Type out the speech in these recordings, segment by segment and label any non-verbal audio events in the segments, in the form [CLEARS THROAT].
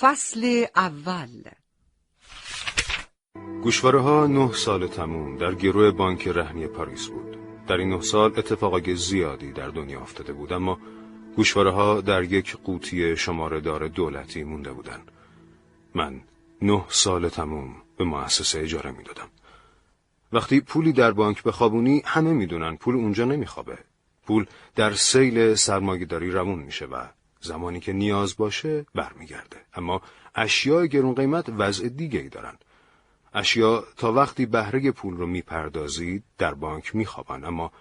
فصل اول گوشواره ها نه سال تموم در گروه بانک رهنی پاریس بود در این نه سال اتفاقای زیادی در دنیا افتاده بود اما گوشواره ها در یک قوطی شماره دار دولتی مونده بودند. من نه سال تموم به مؤسسه اجاره می‌دادم. وقتی پولی در بانک بخوابونی همه می‌دونن پول اونجا نمیخوابه. پول در سیل سرمایهداری روون میشه و زمانی که نیاز باشه برمیگرده. اما اشیاء گرون قیمت وضع دیگه ای دارن. اشیا تا وقتی بهره پول رو می‌پردازید در بانک میخوابن اما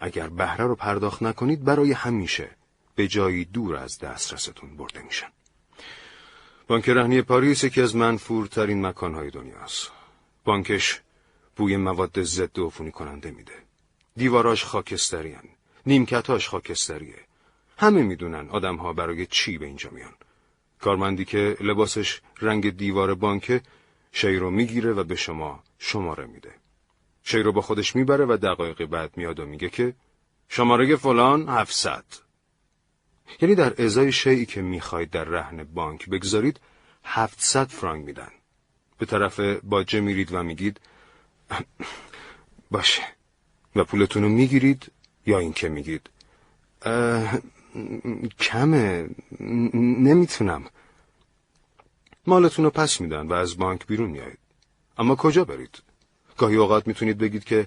اگر بهره رو پرداخت نکنید برای همیشه به جایی دور از دسترستون برده میشن. بانک رهنی پاریس یکی از منفورترین مکانهای دنیاست. بانکش بوی مواد ضد عفونی کننده میده. دیواراش خاکستریان. نیمکتاش خاکستریه. همه می‌دونن آدمها برای چی به اینجا میان. کارمندی که لباسش رنگ دیوار بانکه شی رو می‌گیره و به شما شماره میده. شی رو با خودش می‌بره و دقایق بعد میاد و میگه که شماره فلان 700 یعنی در ازای شیعی که می‌خواید در رهن بانک بگذارید 700 فرانک میدن. به طرف باجه میرید و میگید [CLEARS THROAT] باشه و پولتون رو می‌گیرید یا اینکه میگید کمه. نمی‌تونم. مالتون رو پس میدن و از بانک بیرون میایید اما کجا برید؟ گاهی اوقات می‌تونید بگید که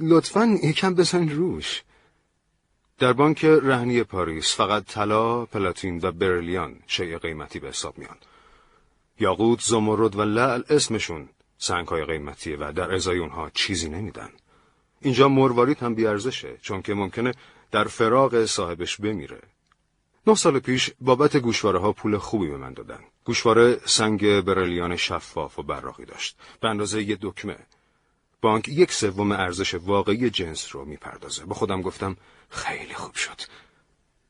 لطفا یکم بزن روش. در بانک رهنی پاریس فقط طلا، پلاتین و برلیان شیء قیمتی به حساب میان. یاقوت، زمرد و لعل اسمشون سنگهای قیمتیه و در ازای اونها چیزی نمیدن. اینجا مروارید هم بیارزشه چون که ممکنه در فراغ صاحبش بمیره. نه سال پیش بابت گوشواره ها پول خوبی به من دادن. گوشواره سنگ برلیان شفاف و براقی داشت. به اندازه یه دکمه. بانک یک سوم ارزش واقعی جنس رو می‌پردازه. با خودم گفتم خیلی خوب شد.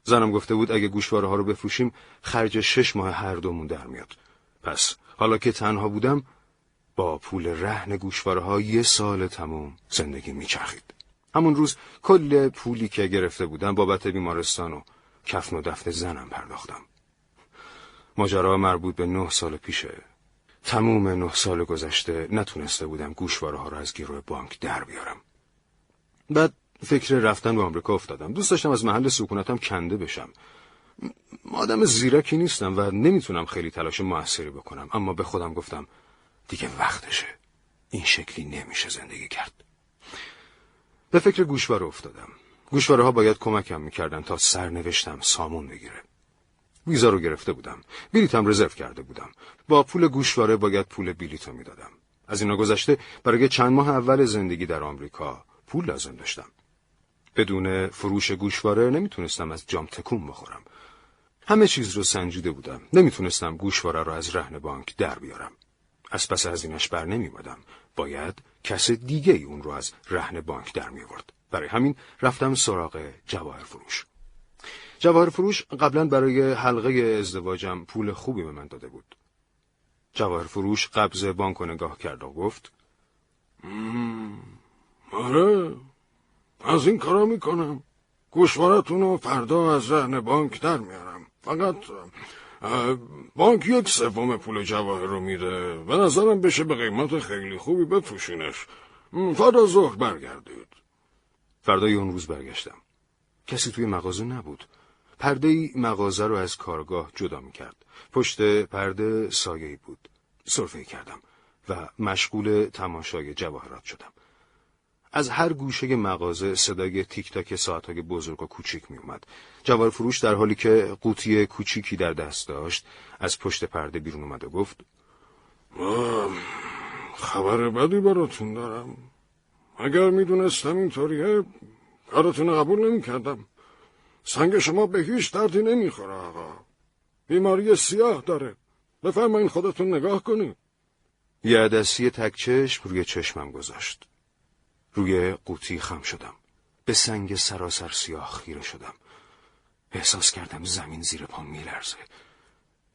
زنم گفته بود اگه گوشواره ها رو بفروشیم خرج شش ماه هر دومون در میاد. پس حالا که تنها بودم با پول رهن گوشواره ها یه سال تموم زندگی میچرخید. همون روز کل پولی که گرفته بودم بابت بیمارستان و کفن و دفن زنم پرداختم. ماجرا مربوط به نه سال پیشه. تموم نه سال گذشته نتونسته بودم گوشواره ها رو از گیرو بانک در بیارم. بعد فکر رفتن به آمریکا افتادم. دوست داشتم از محل سکونتم کنده بشم. آدم زیرکی نیستم و نمی‌تونم خیلی تلاش موثری بکنم اما به خودم گفتم دیگه وقتشه. این شکلی نمیشه زندگی کرد. به فکر گوشواره افتادم. گوشواره ها باید کمکم می‌کردن تا سرنوشتم سامون بگیره. ویزا رو گرفته بودم. بلیتم رزرو کرده بودم. با پول گوشواره باید پول بلیتو می‌دادم. از اینا گذشته برای چند ماه اول زندگی در آمریکا پول لازم داشتم. بدون فروش گوشواره نمی‌تونستم از جام تکون بخورم. همه چیز رو سنجیده بودم. نمی‌تونستم گوشواره رو از رهن بانک در بیارم. از پس از اینش بر نمیمدم. باید کس دیگه ای اون رو از رهن بانک در می برای همین رفتم سراغ جواهر فروش. جواهر فروش قبلا برای حلقه ازدواجم پول خوبی به من داده بود. جواهر فروش قبض بانک نگاه کرد و گفت آره از این کارا می‌کنم گوشوارتون رو فردا از رهن بانک در میارم فقط بانک یک سوم پول جواهر رو میده. به نظرم بشه به قیمت خیلی خوبی بفروشینش. فردا ظهر برگردید. فردای اون روز برگشتم. کسی توی مغازه نبود. پرده ای مغازه رو از کارگاه جدا می‌کرد. پشت پرده سایه بود. سرفه کردم و مشغول تماشای جواهرات شدم. از هر گوشه مغازه صدای تیک تاک ساعتهای بزرگ و کوچیک می اومد. جوار فروش در حالی که قوطی کوچیکی در دست داشت از پشت پرده بیرون اومد و گفت خبر بدی براتون دارم. اگر می‌دونستم اینطوریه کارتون قبول نمی کردم. سنگ شما به هیچ دردی نمی‌خوره آقا. بیماری سیاه داره. بفرمایین خودتون نگاه کنید یه عدسی تکچشم روی چشمم گذاشت. روی قوطی خم شدم. به سنگ سراسر سیاه خیره شدم. احساس کردم زمین زیر پام میلرزه.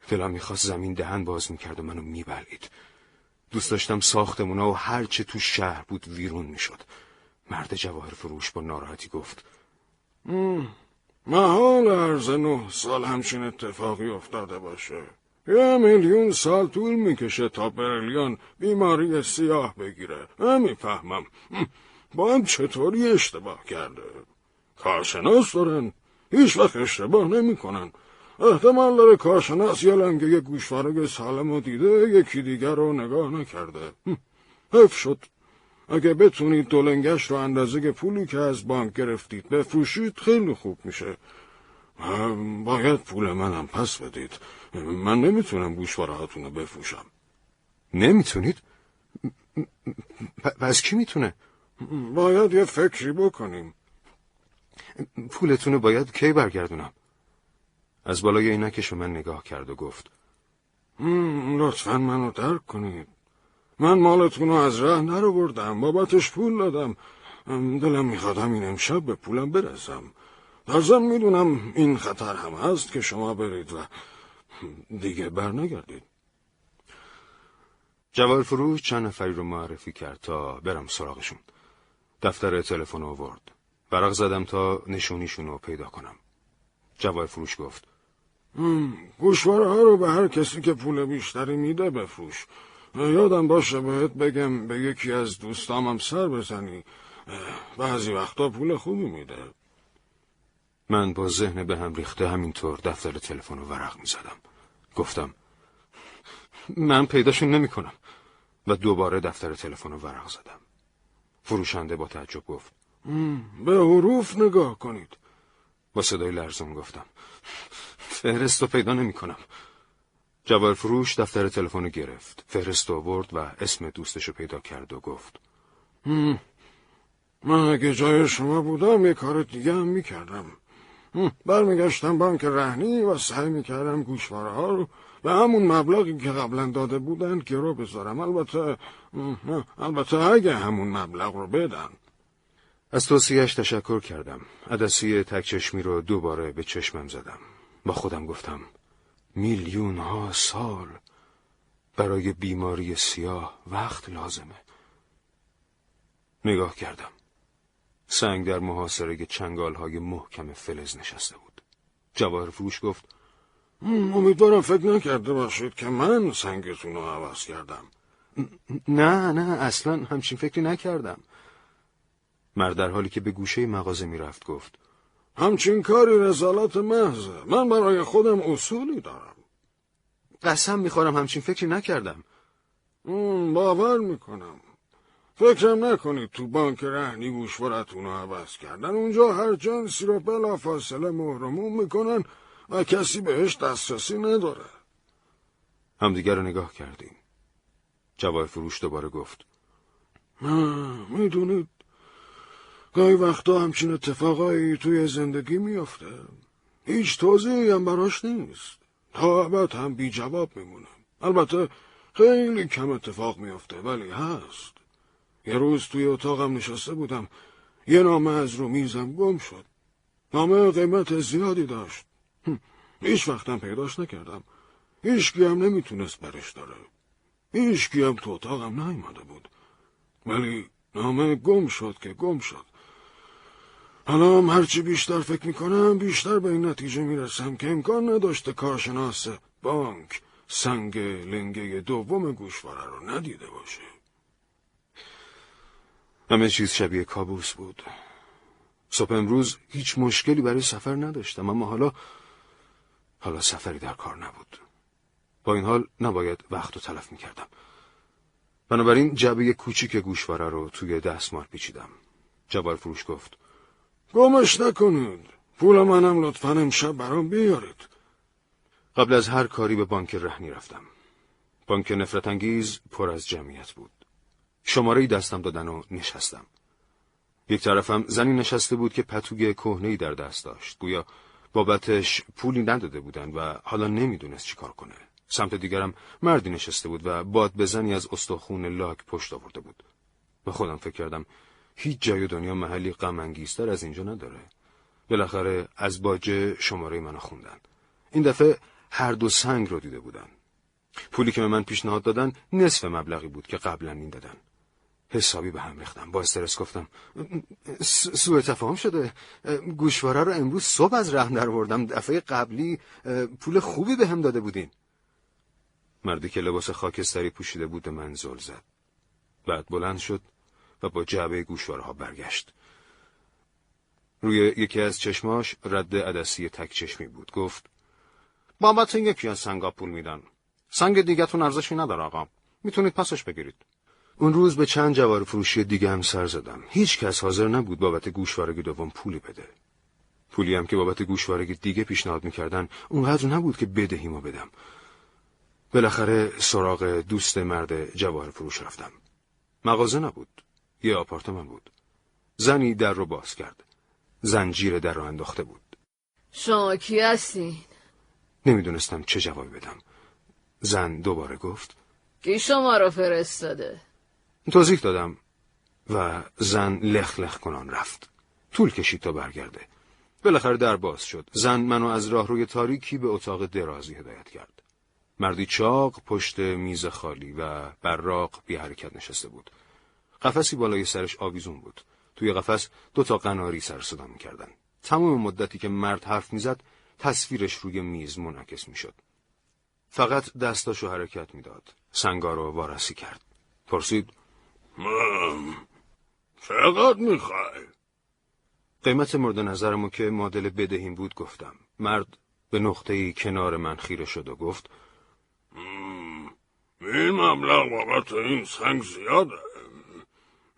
دلم می‌خواست زمین دهن باز می‌کرد و منو میبلید دوست داشتم ساختمونا و هر چه تو شهر بود ویرون می‌شد. مرد جواهر فروش با ناراحتی گفت محال عرض نه سال همچین اتفاقی افتاده باشه. یه میلیون سال طول می‌کشه تا برلیان بیماری سیاه بگیره. نمی‌فهمم باید چطوری اشتباه کرده؟ کارشناس دارن. هیچ وقت اشتباه نمی‌کنن. احتمال داره کارشناس یه لنگه گوشواره سالم و دیده یکی دیگر رو نگاه نکرده. حف شد. اگه بتونید دولنگش رو اندازه پولی که از بانک گرفتید بفروشید خیلی خوب میشه. باید پول منم پس بدید. من نمی‌تونم گوشواره هاتون رو بفروشم. نمی‌تونید؟ پس کی می‌تونه؟ باید یه فکری بکنیم. پولتون باید کی برگردونم؟ از بالای عینکش به من نگاه کرد و گفت. لطفا منو درک کنید. من مالتون رو از راه نرو بردم بابتش پول دادم. دلم میخوادم این امشب به پولم برسم. در زن می‌دونم این خطر هم هست که شما برید و دیگه برنگردید جوال فروش چند نفری رو معرفی کرد تا برم سراغشون. دفتر تلفن آورد. برق زدم تا نشونیشون رو پیدا کنم. جوال فروش گفت گوشواره ها رو به هر کسی که پول بیشتری میده بفروش. یادم باشه بهت بگم به یکی از دوستامم سر بزنی. بعضی وقتا پول خوبی میده. من با ذهن به هم ریخته همینطور دفتر تلفن رو ورق می‌زدم. گفتم من پیداشون نمی کنم و دوباره دفتر تلفن رو ورق زدم. فروشنده با تعجب گفت به حروف نگاه کنید. با صدای لرزون گفتم فهرست رو پیدا نمی کنم جوار فروش دفتر تلفن گرفت فهرست آورد و اسم دوستش رو پیدا کرد و گفت من اگه جای شما بودم یه کار دیگه هم می‌کردم. برمیگشتم بانک رهنی و سعی می‌کردم گوشواره ها رو به همون مبلغی که قبلا داده بودن گرو بذارم. البته البته اگه همون مبلغ رو بدن. از توصیهش تشکر کردم. عدسی تک چشمی رو دوباره به چشمم زدم. با خودم گفتم میلیون ها سال برای بیماری سیاه وقت لازمه. نگاه کردم. سنگ در محاصره چنگال های محکم فلز نشسته بود. جواهر فروش گفت امیدوارم فکر نکرده باشید که من سنگتون رو عوض کردم. نه نه اصلا همچین فکری نکردم. مرد در حالی که به گوشه مغازه می‌رفت گفت همچین کاری رزالت محضه من برای خودم اصولی دارم. قسم می‌خورم همچین فکری نکردم. باور می‌کنم. فکرم نکنید تو بانک رهنی گوشوارتون رو عوض کردن. اونجا هر جنسی رو بلا فاصله مهرمون می‌کنن و کسی بهش دسترسی نداره. همدیگر رو نگاه کردیم. جواب فروش دوباره گفت. می‌دونید گاهی وقتا همچین اتفاقایی توی زندگی میافته. هیچ توضیحی هم براش نیست. تا ابد هم بی جواب میمونه البته خیلی کم اتفاق میافته ولی هست. یه روز توی اتاقم نشسته بودم. یه نامه از رو میزم گم شد. نامه قیمت زیادی داشت. هیچ وقتم پیداش نکردم. هیچ هم نمی‌تونست برش داره. هیچ هم تو اتاقم نیومده بود. ولی نامه گم شد که گم شد. حالا هم هرچی بیشتر فکر می‌کنم بیشتر به این نتیجه می‌رسم که امکان نداشته کارشناس بانک سنگ لنگه دوم گوشواره رو ندیده باشه. همه چیز شبیه کابوس بود. صبح امروز هیچ مشکلی برای سفر نداشتم اما حالا حالا سفری در کار نبود. با این حال نباید وقت رو تلف می‌کردم. بنابراین جبه کوچیک گوشواره رو توی دستمال پیچیدم. جبال فروش گفت گمش نکنید. پول منم لطفا امشب برام بیارید. قبل از هر کاری به بانک رهنی رفتم. بانک نفرت انگیز پر از جمعیت بود. شماره دستم دادن و نشستم. یک طرفم زنی نشسته بود که پتوگ کهنه در دست داشت. گویا بابتش پولی نداده بودن و حالا نمی‌دونست چیکار کنه. سمت دیگرم مردی نشسته بود و باد بزنی از استخون لاک پشت آورده بود. به خودم فکر کردم هیچ جای دنیا محلی غم انگیزتر از اینجا نداره. بالاخره از باجه شماره منو خوندن. این دفعه هر دو سنگ رو دیده بودن. پولی که به من پیشنهاد دادن نصف مبلغی بود که قبلا این دادن. حسابی به هم ریختم. با استرس گفتم سوء تفاهم شده. گوشواره رو امروز صبح از رهن در بردم دفعه قبلی پول خوبی به هم داده بودین. مردی که لباس خاکستری پوشیده بود من زل زد. بعد بلند شد و با جعبه گوشواره ها برگشت. روی یکی از چشماش رد عدسی تک چشمی بود. گفت بابت یکی از سنگا پول میدن سنگ دیگتون ارزشی نداره آقا. می‌تونید پسش بگیرید. اون روز به چند جوار فروشی دیگه هم سر زدم. هیچ کس حاضر نبود بابت گوشوارگی دوم پولی بده. پولی هم که بابت گوشوارگی دیگه پیشنهاد می‌کردن اونقدر نبود که بدهیمو بدم. بالاخره سراغ دوست مرد جواهر فروش رفتم. مغازه نبود. یه آپارتمان بود. زنی در رو باز کرد. زنجیر در رو انداخته بود. شما کی هستین؟ نمی‌دونستم چه جوابی بدم. زن دوباره گفت کی شما رو فرستاده؟ توضیح دادم. و زن لخ لخ کنان رفت. طول کشید تا برگرده. بالاخره در باز شد. زن منو از راه روی تاریکی به اتاق درازی هدایت کرد. مردی چاق پشت میز خالی و براق بی حرکت نشسته بود. قفسی بالای سرش آویزون بود. توی قفس دو تا قناری سر صدا می‌کردن. تمام مدتی که مرد حرف می‌زد تصویرش روی میز منعکس می‌شد. فقط دستاشو حرکت می‌داد. سنگا رو وارسی کرد. پرسید چقدر می‌خوای؟ قیمت مورد نظرمو که مدل بدهیم بود گفتم. مرد به نقطه کنار من خیره شد و گفت این مبلغ بابت این سنگ زیاده.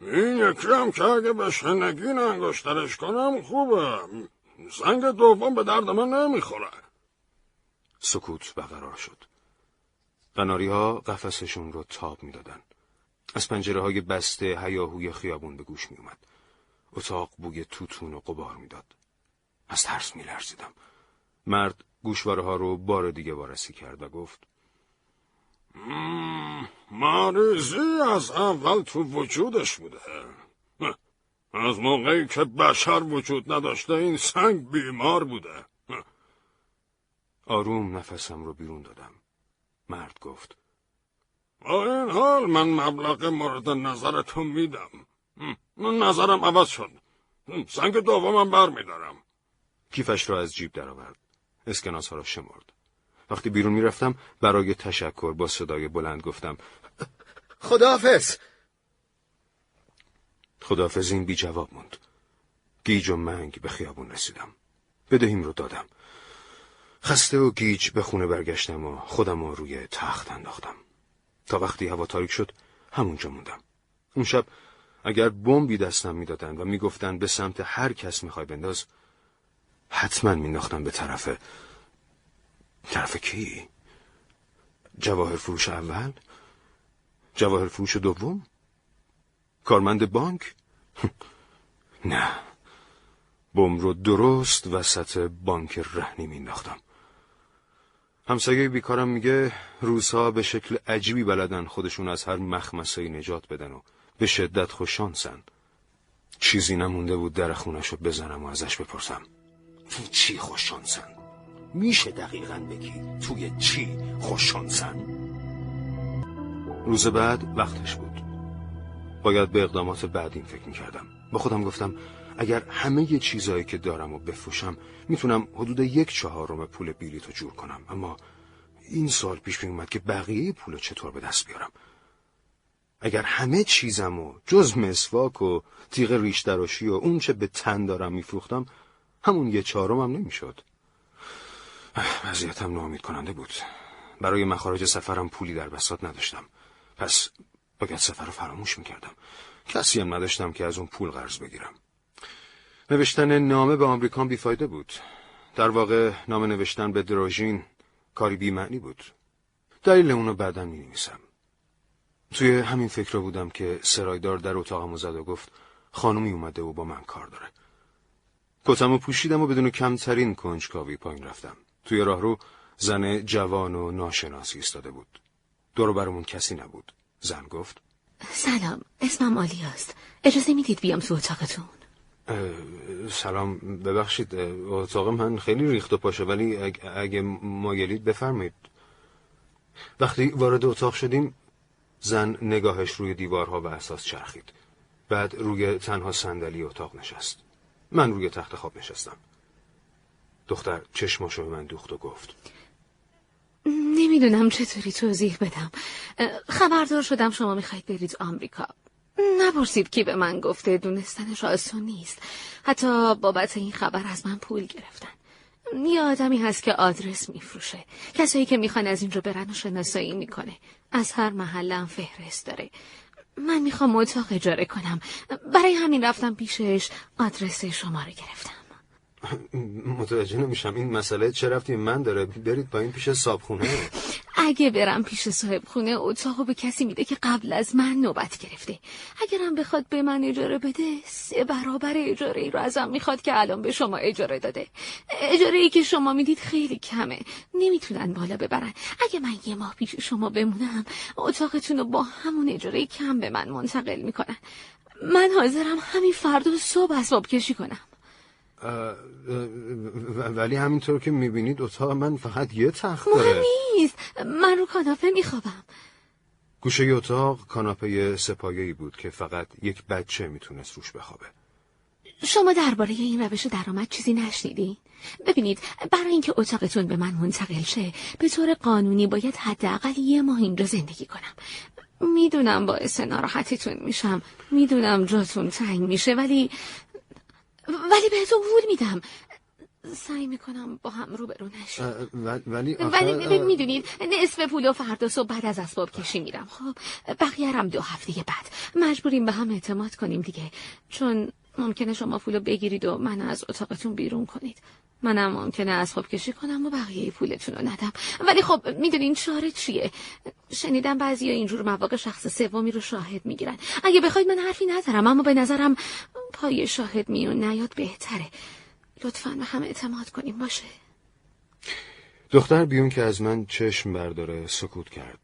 این یکی هم که اگه به شنگین انگشترش کنم خوبه. سنگ دوم به درد من نمی‌خوره. سکوت برقرار شد. قناری ها قفسشون رو تاب می‌دادن. از پنجره های بسته هیاهوی خیابون به گوش می اومد. اتاق بوی توتون و قبار می‌داد. از ترس می لرزیدم. مرد گوشواره ها رو بار دیگه وارسی کرد و گفت مریضی از اول تو وجودش بوده از موقعی که بشر وجود نداشته این سنگ بیمار بوده آروم نفسم رو بیرون دادم مرد گفت با این حال من مبلغ مورد نظرتو میدم. من نظرم عوض شد. سنگ دومم بر میدارم کیفش را از جیب درآورد. اسکناس ها را شمرد. وقتی بیرون می‌رفتم برای تشکر با صدای بلند گفتم خداحافظ! خداحافظ این بی جواب موند. گیج و منگ به خیابون رسیدم. بدهیم رو دادم. خسته و گیج به خونه برگشتم و خودم رو روی تخت انداختم. تا وقتی هوا تاریک شد همونجا موندم اون شب اگر بمبی دستم می‌دادن و می‌گفتن به سمت هر کس می‌خوای بنداز حتما مینداختم به طرف طرف کی؟ جواهر فروش اول؟ جواهر فروش دوم؟ کارمند بانک؟ [LAUGHS] نه بم رو درست وسط بانک رهنی مینداختم همسایه بیکارم میگه روزها به شکل عجیبی بلدن خودشون از هر مخمسایی نجات بدن و به شدت خوشانسن چیزی نمونده بود در خونش رو بزنم و ازش بپرسم تو چی خوششانسن؟ میشه دقیقا بگی توی چی خوششانسن؟ روز بعد وقتش بود باید به اقدامات بعدیم فکر می‌کردم با خودم گفتم اگر همه ی چیزایی که دارم و بفروشم می‌تونم حدود یک چهارم پول بیلیتو جور کنم. اما این سال پیش می که بقیه پول چطور به دست بیارم؟ اگر همه چیزم و جز مسواک و تیغ ریش دراشی و اون چه به تن دارم میفروختم همون یه چهارمم نمی‌شد. وضعیتم ناامید کننده بود. برای مخارج سفرم پولی در بساط نداشتم. پس باید سفر رو فراموش می‌کردم. کسی هم نداشتم که از اون پول قرض بگیرم. نوشتن نامه به آمریکان بیفایده بود. در واقع نامه نوشتن به دروژین کاری بیمعنی بود. دلیل اونو بعدا می نویسم توی همین فکر رو بودم که سرایدار در اتاقمو زد و گفت خانمی اومده و با من کار داره. کتمو پوشیدم و بدون کمترین کنجکاوی پایین رفتم. توی راهرو زن جوان و ناشناسی ایستاده بود. دور برمون کسی نبود. زن گفت سلام اسمم آلیاست. اجازه می‌دید بیام تو اتاقتون؟ سلام ببخشید اتاق من خیلی ریخت و پاشه ولی اگه مایلید بفرمایید. وقتی وارد اتاق شدیم زن نگاهش روی دیوارها و اساس چرخید. بعد روی تنها صندلی اتاق نشست. من روی تخت خواب نشستم. دختر چشماشو به من دوخت و گفت. نمی‌دونم چطوری توضیح بدم. خبردار شدم شما می‌خواید برید آمریکا. نپرسید کی به من گفته دونستنش آسون نیست. حتی بابت این خبر از من پول گرفتن. یه آدمی هست که آدرس میفروشه. کسایی که می‌خوان از اینجا برن و شناسایی می‌کنه. از هر محلم فهرست داره. من می‌خوام اتاق اجاره کنم. برای همین رفتم پیشش آدرس شما رو گرفتم. [LAUGHS] متوجه نمیشم. این مسئله چه رفتی؟ من داره برید با این پیش صابخونه. اگه برم پیش صاحب خونه اتاقو به کسی میده که قبل از من نوبت گرفته. اگرم بخواد به من اجاره بده سه برابر اجاره ای رو ازم می‌خواد که الان به شما اجاره داده. اجاره ای که شما می‌دید خیلی کمه. نمی‌تونن بالا ببرن. اگه من یه ماه پیش شما بمونم اتاقتون رو با همون اجاره کم به من منتقل می‌کنن. من حاضرم همین فردا صبح اسباب کشی کنم. ولی همینطور که می‌بینید اتاق من فقط یه تخت داره. مهم نیست. من رو کاناپه میخوابم. گوشه اتاق کاناپه سپایه‌ای بود که فقط یک بچه می‌تونست روش بخوابه. شما درباره این روش درآمد چیزی نشنیدین؟ ببینید برای اینکه اتاقتون به من منتقل شه به طور قانونی باید حداقل یه ماه اینجا زندگی کنم. می‌دونم باعث ناراحتیتون میشم. می‌دونم جاتون تنگ میشه ولی ولی بهتون وول میدم. سعی می‌کنم با هم رو برو نشیم ولی ولی می‌دونید نصف پول و فردا صبح بعد از اسباب کشی میرم. خب بقیه هم دو هفته بعد. مجبوریم به هم اعتماد کنیم دیگه. چون ممکنه شما پولو بگیرید و من از اتاقتون بیرون کنید. منم ممکنه اسباب کشی کنم و بقیه پولتون رو ندم. ولی خب می‌دونین چاره چیه؟ شنیدم بعضی اینجور مواقع شخص سومی رو شاهد می‌گیرن. اگه بخواید من حرفی ندارم اما به نظرم پای شاهد میون نیاد بهتره. لطفا به هم اعتماد کنیم باشه؟ دختر بیون که از من چشم برداره سکوت کرد.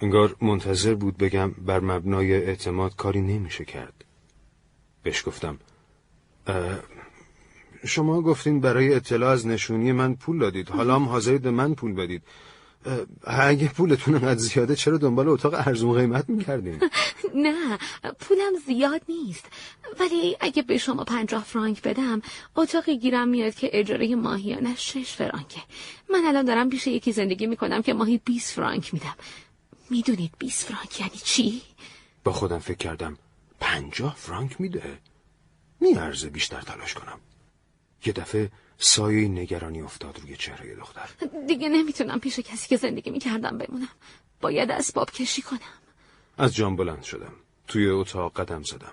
انگار منتظر بود بگم بر مبنای اعتماد کاری نمیشه کرد. بهش گفتم شما گفتین برای اطلاع از نشونی من پول دادید. حالا هم حاضرید به من پول بدید. اگه پولتون انقدر زیاده چرا دنبال اتاق ارزون قیمت می‌کردین؟ [LAUGHS] نه پولم زیاد نیست. ولی اگه به شما پنجاه فرانک بدم اتاقی گیرم میاد که اجاره ماهیانه شش فرانکه. من الان دارم پیش یکی زندگی می‌کنم که ماهی 20 فرانک میدم. می‌دونید 20 فرانک یعنی چی؟ با خودم فکر کردم پنجاه فرانک میده. میارزه بیشتر تلاش کنم. یه دفعه سایه نگرانی افتاد روی چهره دختر. دیگه نمی‌تونم پیش کسی که زندگی می‌کردم بمونم. باید اسباب کشی کنم. از جام بلند شدم. توی اتاق قدم زدم.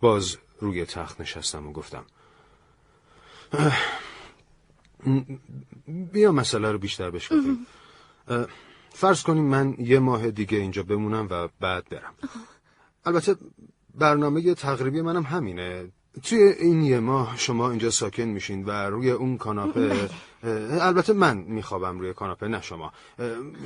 باز روی تخت نشستم و گفتم بیا مسئله رو بیشتر بشکافیم. فرض کنیم من یه ماه دیگه اینجا بمونم و بعد برم. البته برنامه تقریبی منم همینه. توی این یه ماه شما اینجا ساکن میشین و روی اون کاناپه بله. البته من میخوابم روی کاناپه نه شما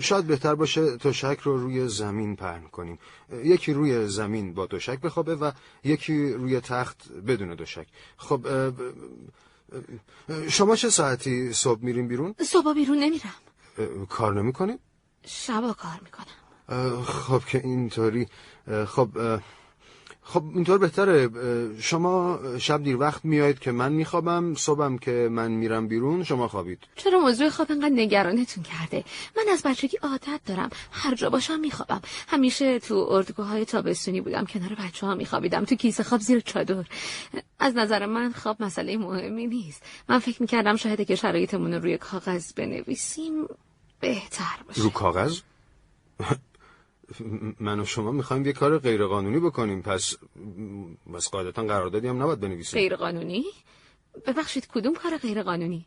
شاید بهتر باشه تشک رو روی زمین پهن کنیم یکی روی زمین با دوشک بخوابه و یکی روی تخت بدون دوشک خب شما چه ساعتی صبح میرین بیرون؟ صبح بیرون نمیرم کار نمی‌کنید؟ شبا کار می‌کنم خب که اینطوری خب خب اینطور بهتره. شما شب دیر وقت میایید که من میخوابم صبحم که من میرم بیرون شما خوابید. چرا موضوع خواب انقدر نگرانتون کرده؟ من از بچگی عادت دارم. هر جا باشم میخوابم. همیشه تو اردوگاه های تابستونی بودم کنار بچه ها میخوابیدم. تو کیسه خواب زیر چادر. از نظر من خواب مسئله مهمی نیست. من فکر می‌کردم شاید که شرایطمون رو روی کاغذ بنویسیم بهتر باشه. رو کاغذ؟ من و شما می‌خوایم یه کار غیرقانونی بکنیم. پس بس قاعدتا قراردادی هم نباید بنویسیم. غیرقانونی؟ ببخشید کدوم کار غیرقانونی؟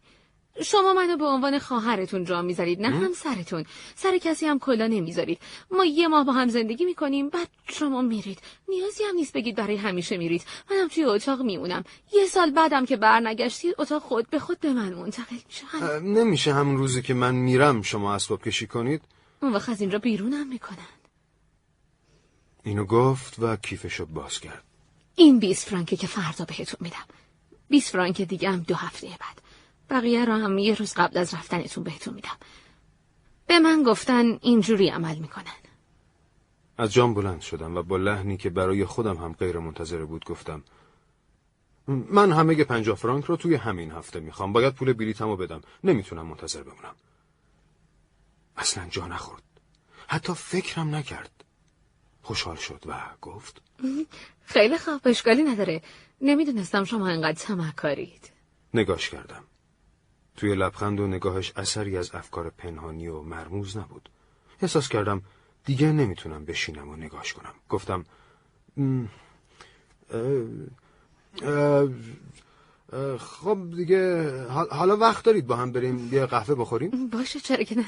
شما منو به عنوان خواهرتون جا می‌ذارید نه هم سرتون سر کسی هم کلا نمی‌ذارید. ما یه ماه با هم زندگی می‌کنیم بعد شما میرید. نیازی هم نیست بگید برای همیشه میرید. منم توی اتاق میمونم. یه سال بعدم که برنگشتید اتاق خود به خود به من منتقل میشه نمیشه همون روزی که من میرم شما اسباب کشی کنید؟ اون وقت از اینجا بیرونم می‌کنن اینو گفت و کیفشو باز کرد. این 20 فرانکه که فردا بهتون میدم. 20 فرانک دیگه هم دو هفته بعد. بقیه رو هم یه روز قبل از رفتنتون بهتون میدم. به من گفتن اینجوری عمل می‌کنن. از جام بلند شدم و با لحنی که برای خودم هم غیر منتظره بود گفتم من همه پنجاه فرانک رو توی همین هفته می‌خوام. باید پول بلیتمو بدم. نمی‌تونم منتظر بمونم. اصلا جا نخورد. حتی فکرم نکرد. خوشحال شد و گفت خیلی خوب اشکالی نداره. نمی‌دونستم شما انقدر تمکارید نگاش کردم. توی لبخند و نگاهش اثری از افکار پنهانی و مرموز نبود. احساس کردم دیگه نمی‌تونم بشینم و نگاش کنم. گفتم خب دیگه حالا وقت دارید با هم بریم یه قهوه بخوریم? باشه چرا که نه.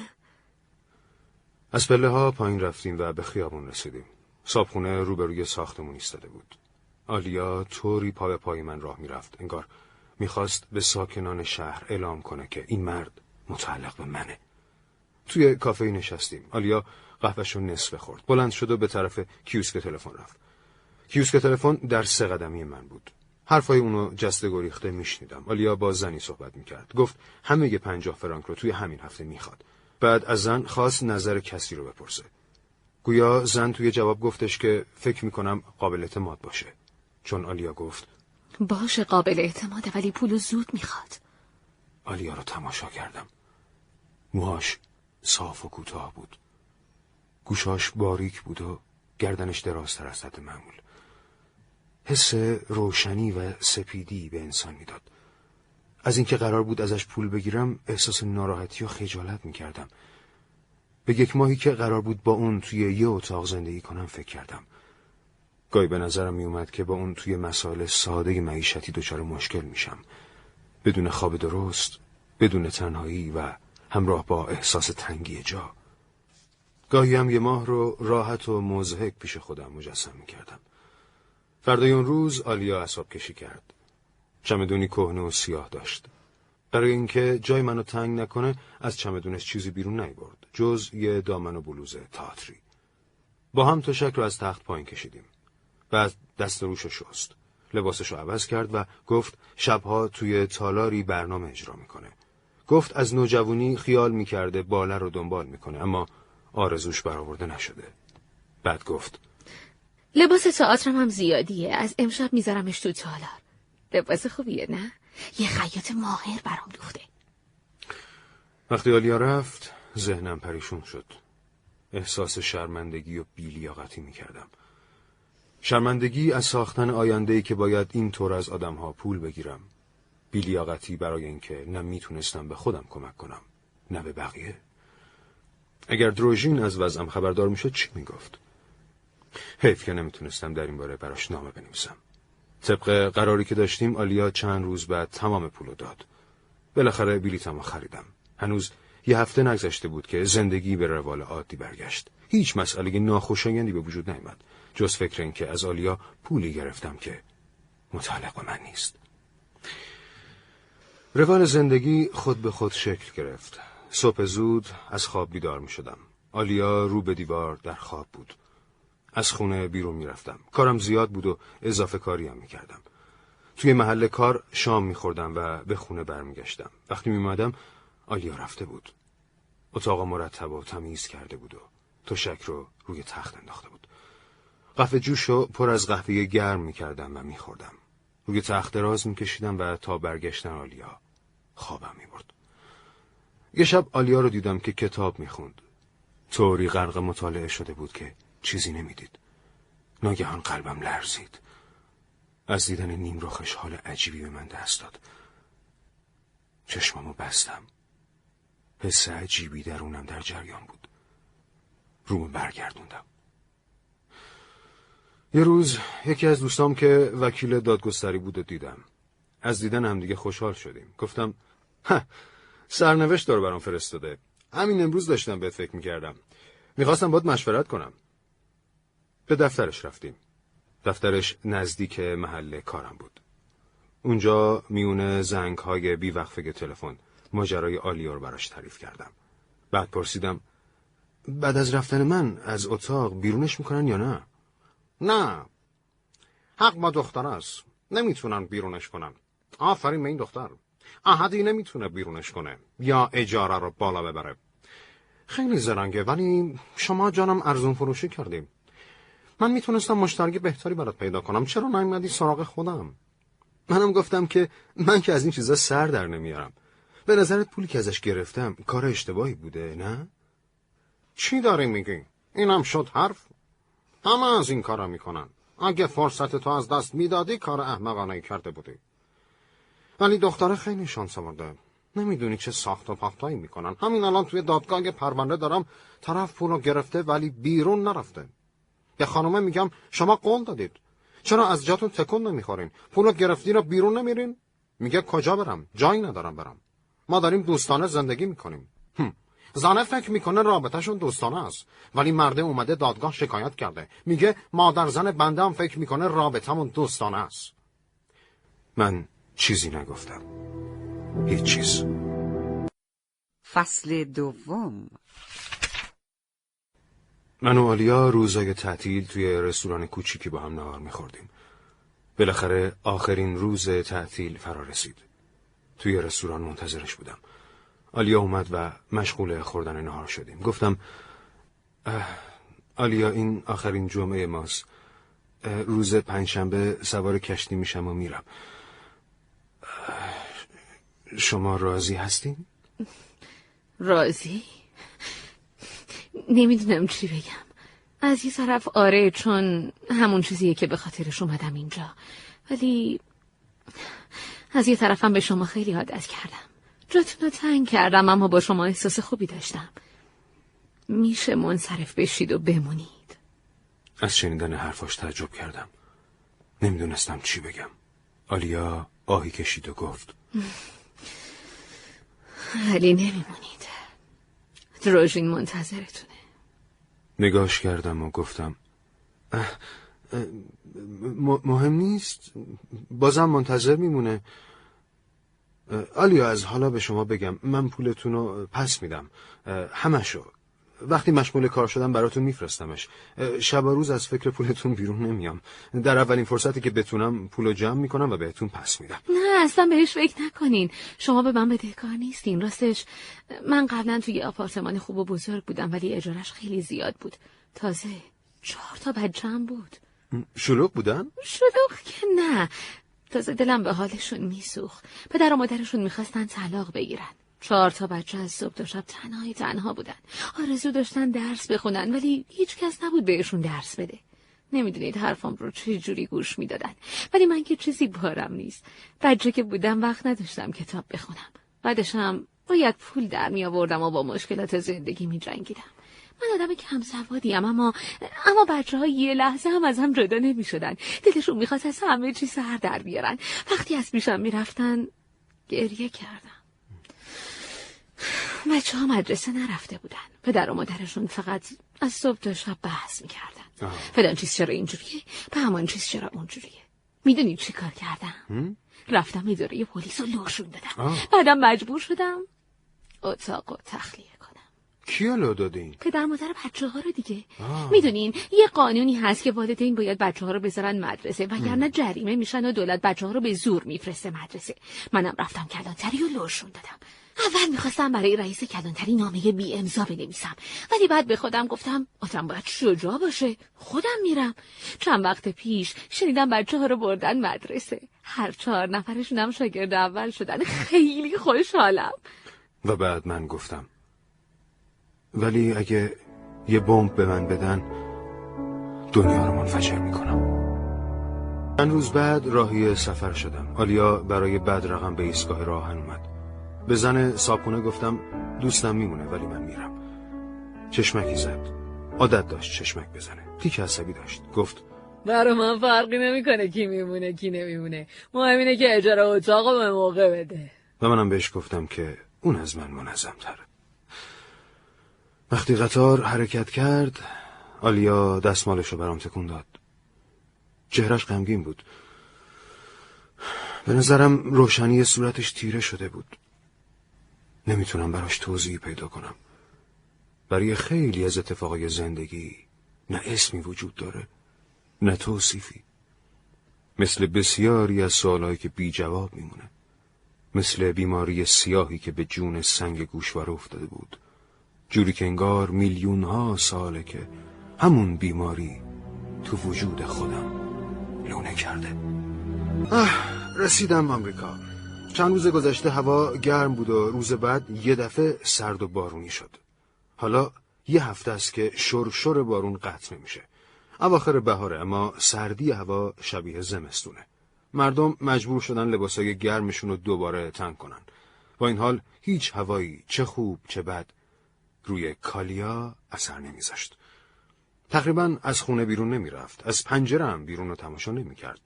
از پله ها پایین رفتیم و به خیابون رسیدیم. صابخونه روبروی ساختمون ایستاده بود. آلیا طوری پا به پای من راه می‌رفت. انگار می‌خواست به ساکنان شهر اعلام کنه که این مرد متعلق به منه. توی کافه نشستیم. آلیا رو نصف خورد. بلند شد و به طرف کیوسک تلفن رفت. کیوسک تلفن در سه قدمی من بود. حرفای اونو جسته گریخته میشنیدم. آلیا با زنی صحبت می‌کرد. گفت همه پنجاه فرانک رو توی همین هفته می‌خواد. بعد از زن خواست نظر کسی رو بپرسه. گویا زن توی جواب گفتش که فکر می‌کنم قابل اعتماد باشه. چون آلیا گفت باشه قابل اعتماده ولی پول زود می‌خواد. آلیا رو تماشا کردم. موهاش صاف و کوتاه بود. گوشاش باریک بود و گردنش درازتر از حد معمول. حس روشنی و سپیدی به انسان می‌داد. از اینکه قرار بود ازش پول بگیرم احساس ناراحتی و خجالت می‌کردم. به یک ماهی که قرار بود با اون توی یه اتاق زندگی کنم فکر کردم. گاهی به نظرم میومد که با اون توی مسائل ساده معیشتی دچار مشکل میشم. بدون خواب درست بدون تنهایی و همراه با احساس تنگی جا. گاهی هم یه ماه رو راحت و مزهک پیش خودم مجسم می‌کردم. فردای اون روز آلیا اصاب کشی کرد. چمدونی کهنه و سیاه داشت. برای اینکه جای منو تنگ نکنه از چمدونش چیزی بیرون نیبرد جز یه دامن و بلوز تاتری با هم تشک رو از تخت پایین کشیدیم بعد دست روش شست. لباسش رو عوض کرد و گفت شبها توی تالاری برنامه اجرا می‌کنه. گفت از نوجوانی خیال می‌کرده باله رو دنبال می‌کنه اما آرزوش برآورده نشده. بعد گفت لباس تئاترم هم زیادیه از امشب میذارمش تو تالار. لباس خوبیه نه؟ یه خیاط ماهر برام دوخته. وقتی آلیا رفت ذهنم پریشون شد. احساس شرمندگی و بیلیاقتی می‌کردم. شرمندگی از ساختن آیندهی که باید این طور از آدمها پول بگیرم. بیلیاقتی برای اینکه نه می‌تونستم به خودم کمک کنم نه به بقیه. اگر دروژین از وضعم خبردار می‌شد چی می‌گفت؟ حیف که نمی‌تونستم در این باره براش نامه بنویسم. طبق قراری که داشتیم آلیا چند روز بعد تمام پولو داد. بالاخره بلیتمو خریدم. هنوز یه هفته نگذشته بود که زندگی به روال عادی برگشت. هیچ مسئله ناخوشایندی به وجود نیامد. جز فکر این که از آلیا پولی گرفتم که متعلق من نیست. روال زندگی خود به خود شکل گرفت. صبح زود از خواب بیدار می شدم آلیا رو به دیوار در خواب بود. از خونه بیرون می رفتم کارم زیاد بود و اضافه کاری هم می کردم توی محل کار شام می خوردم و به خونه برمیگشتم وقتی می مادم آلیا رفته بود اتاق مرتب و تمیز کرده بود و تشک رو روی تخت انداخته بود قهوه جوش رو پر از قهوه گرم می کردم و می خوردم. روی تخت دراز می کشیدم و تا برگشتن آلیا خوابم می برد. یه شب آلیا رو دیدم که کتاب می خوند. طوری غرق مطالعه شده بود که چیزی نمی‌دید. ناگهان قلبم لرزید. از دیدن نیم رخش حال عجیبی به من دست داد. چشممو بستم. حس عجیبی درونم در جریان بود. رومو برگردوندم. یه روز یکی از دوستام که وکیل دادگستری بود و دیدم. از دیدن هم دیگه خوشحال شدیم. گفتم سرنوشت داره برام فرستاده. همین امروز داشتم بهت فکر می‌کردم. می‌خواستم باید مشورت کنم. به دفترش رفتیم. دفترش نزدیک محل کارم بود. اونجا میونه زنگ های بیوقفه تلفن ماجرای آلیور براش تعریف کردم. بعد پرسیدم بعد از رفتن من از اتاق بیرونش می‌کنن یا نه؟ نه حق با دختر است نمی‌تونن بیرونش کنن آفرین به این دختر احدی نمی‌تونه بیرونش کنه یا اجاره رو بالا ببره خیلی زرنگه ولی شما جانم ارزون فروشی کردیم من می‌تونستم مشتری بهتری برات پیدا کنم. چرا نیومدی سراغ خودم؟ منم گفتم که من که از این چیزا سر در نمیارم. به نظرت پولی که ازش گرفتم کار اشتباهی بوده نه؟ چی داری میگی؟ اینم شد حرف؟ همه از این کارا می‌کنن. اگه فرصت تو از دست می‌دادی کار احمقانه کرده بودی. ولی دختره خیلی شانس آورده. نمی‌دونی چه ساخت و پاختایی می‌کنن. همین الان توی دادگاه پرونده دارم طرف پولو گرفته ولی بیرون نرفته. به خانومه میگم شما قول دادید. چرا از جاتون تکون نمی‌خورین؟ پولو گرفتین رو بیرون نمیرین؟ میگه کجا برم؟ جایی ندارم برم. ما داریم دوستانه زندگی می‌کنیم. زنه فکر می‌کنه رابطهشون دوستانه است. ولی مرده اومده دادگاه شکایت کرده. میگه مادر زن بنده هم فکر می‌کنه رابطمون دوستانه است. من چیزی نگفتم. هیچ چیز. فصل دوم. من و آلیا روزای تعطیل توی رستوران کوچیکی با هم نهار میخوردیم. بالاخره آخرین روز تعطیل فرا رسید. توی رستوران منتظرش بودم. آلیا اومد و مشغول خوردن نهار شدیم. گفتم آلیا این آخرین جمعه ماست. روز پنجشنبه سوار کشتی میشم و میرم. شما راضی هستین؟ [LAUGHS] راضی؟ نمی‌دونم چی بگم. از یه طرف آره چون همون چیزیه که به خاطرش اومدم اینجا. ولی از یه طرفم به شما خیلی عادت کردم. جاتون رو تنگ کردم اما با شما احساس خوبی داشتم. میشه منصرف بشید و بمونید. از شنیدن حرفاش تعجب کردم. نمی‌دونستم چی بگم. آلیا آهی کشید و گفت ولی نمیمونید. دروژین منتظرتونه. نگاش کردم و گفتم مهم نیست بازم منتظر میمونه. آلیا از حالا به شما بگم من پولتون رو پس میدم. همشو وقتی مشمول کار شدم براتون میفرستمش. شب و روز از فکر پولتون بیرون نمیام. در اولین فرصتی که بتونم پولو جمع می‌کنم و بهتون پس میدم. نه اصلا بهش فکر نکنین. شما به من بدهکار نیستین. راستش من قبلا توی آپارتمان خوب و بزرگ بودم ولی اجارش خیلی زیاد بود. تازه چهار تا بچم بود. شلوغ بودن؟ شلوغ که نه. تازه دلم به حالشون میسوخ پدر و مادرشون می‌خواستن طلاق بگیرن. چهار تا بچه از صبح تا شب تنهایی تنها بودن. آرزو داشتن درس بخونن ولی هیچ کس نبود بهشون درس بده. نمی‌دونید حرفم رو چه جوری گوش می‌دادن. ولی من که چیزی بارم نیست. بچه که بودم وقت نداشتم کتاب بخونم. بعدشم باید پول در می آوردم و با مشکلات زندگی می جنگیدم. من آدم کم سوادیم اما اما بچه ها یه لحظه هم از هم جدا نمی شدن دلشون می‌خواست از همه چی سر در بیارن. وقتی از پیشم می‌رفتن گریه کردم. بچه ها مدرسه نرفته بودن. پدر و مادرشون فقط از صبح تا شب بحث می‌کردن. فلان چیز چرا اینجوریه؟ به همان چیز چرا اونجوریه؟ می‌دونی چی کار کردم؟ رفتم اداره پلیس رو لوشون دادم. بعدم مجبور شدم اتاق و تخلیه کنم. کیا لو دادین؟ پدر مادر بچه ها رو دیگه. می‌دونین یه قانونی هست که والدین باید بچه ها رو بذارن مدرسه وگرنه جریمه میشن و دولت بچه ها رو به زور میفرسته مدرسه. منم رفتم کلانتری و لوشون دادم. اول می‌خواستم برای رئیس کلانتری نامه بی امضا بنویسم. ولی بعد به خودم گفتم آدم باید شجاع باشه. خودم میرم. چند وقت پیش شنیدم بچه ها رو بردن مدرسه. هر چهار نفرشونم شاگرد اول شدن. خیلی خوشحالم. و بعد من گفتم ولی اگه یه بمب به من بدن دنیا رو منفجر می‌کنم. چند روز بعد راهی سفر شدم. آلیا برای بعد رقم به ایستگاه راهن اومد. به زن صابخونه گفتم دوستم میمونه ولی من میرم. چشمکی زد. عادت داشت چشمک بزنه. تیک عصبی داشت. گفت برا من فرقی نمی‌کنه کی میمونه کی نمیمونه. مهم اینه که اجاره اتاق به موقع بده. و منم بهش گفتم که اون از من منظم تره وقتی قطار حرکت کرد آلیا دستمالش رو برام تکون داد. چهرش غمگین بود. به نظرم روشنی صورتش تیره شده بود. نمی‌تونم براش توضیحی پیدا کنم. برای خیلی از اتفاقای زندگی نه اسمی وجود داره نه توصیفی. مثل بسیاری از سوالهایی که بی جواب میمونه. مثل بیماری سیاهی که به جون سنگ گوشواره افتاده بود. جوری که انگار میلیون ها ساله که همون بیماری تو وجود خودم لونه کرده. آه رسیدم آمریکا. چند روز گذشته هوا گرم بود و روز بعد یه دفعه سرد و بارونی شد. حالا یه هفته است که شر شر بارون قطع نمیشه. اواخر بهاره اما سردی هوا شبیه زمستونه. مردم مجبور شدن لباسای گرمشون رو دوباره تنگ کنن. با این حال هیچ هوایی چه خوب چه بد روی کالیا اثر نمیذاشت. تقریبا از خونه بیرون نمی‌رفت. از پنجره هم بیرون رو تماشا نمی‌کرد.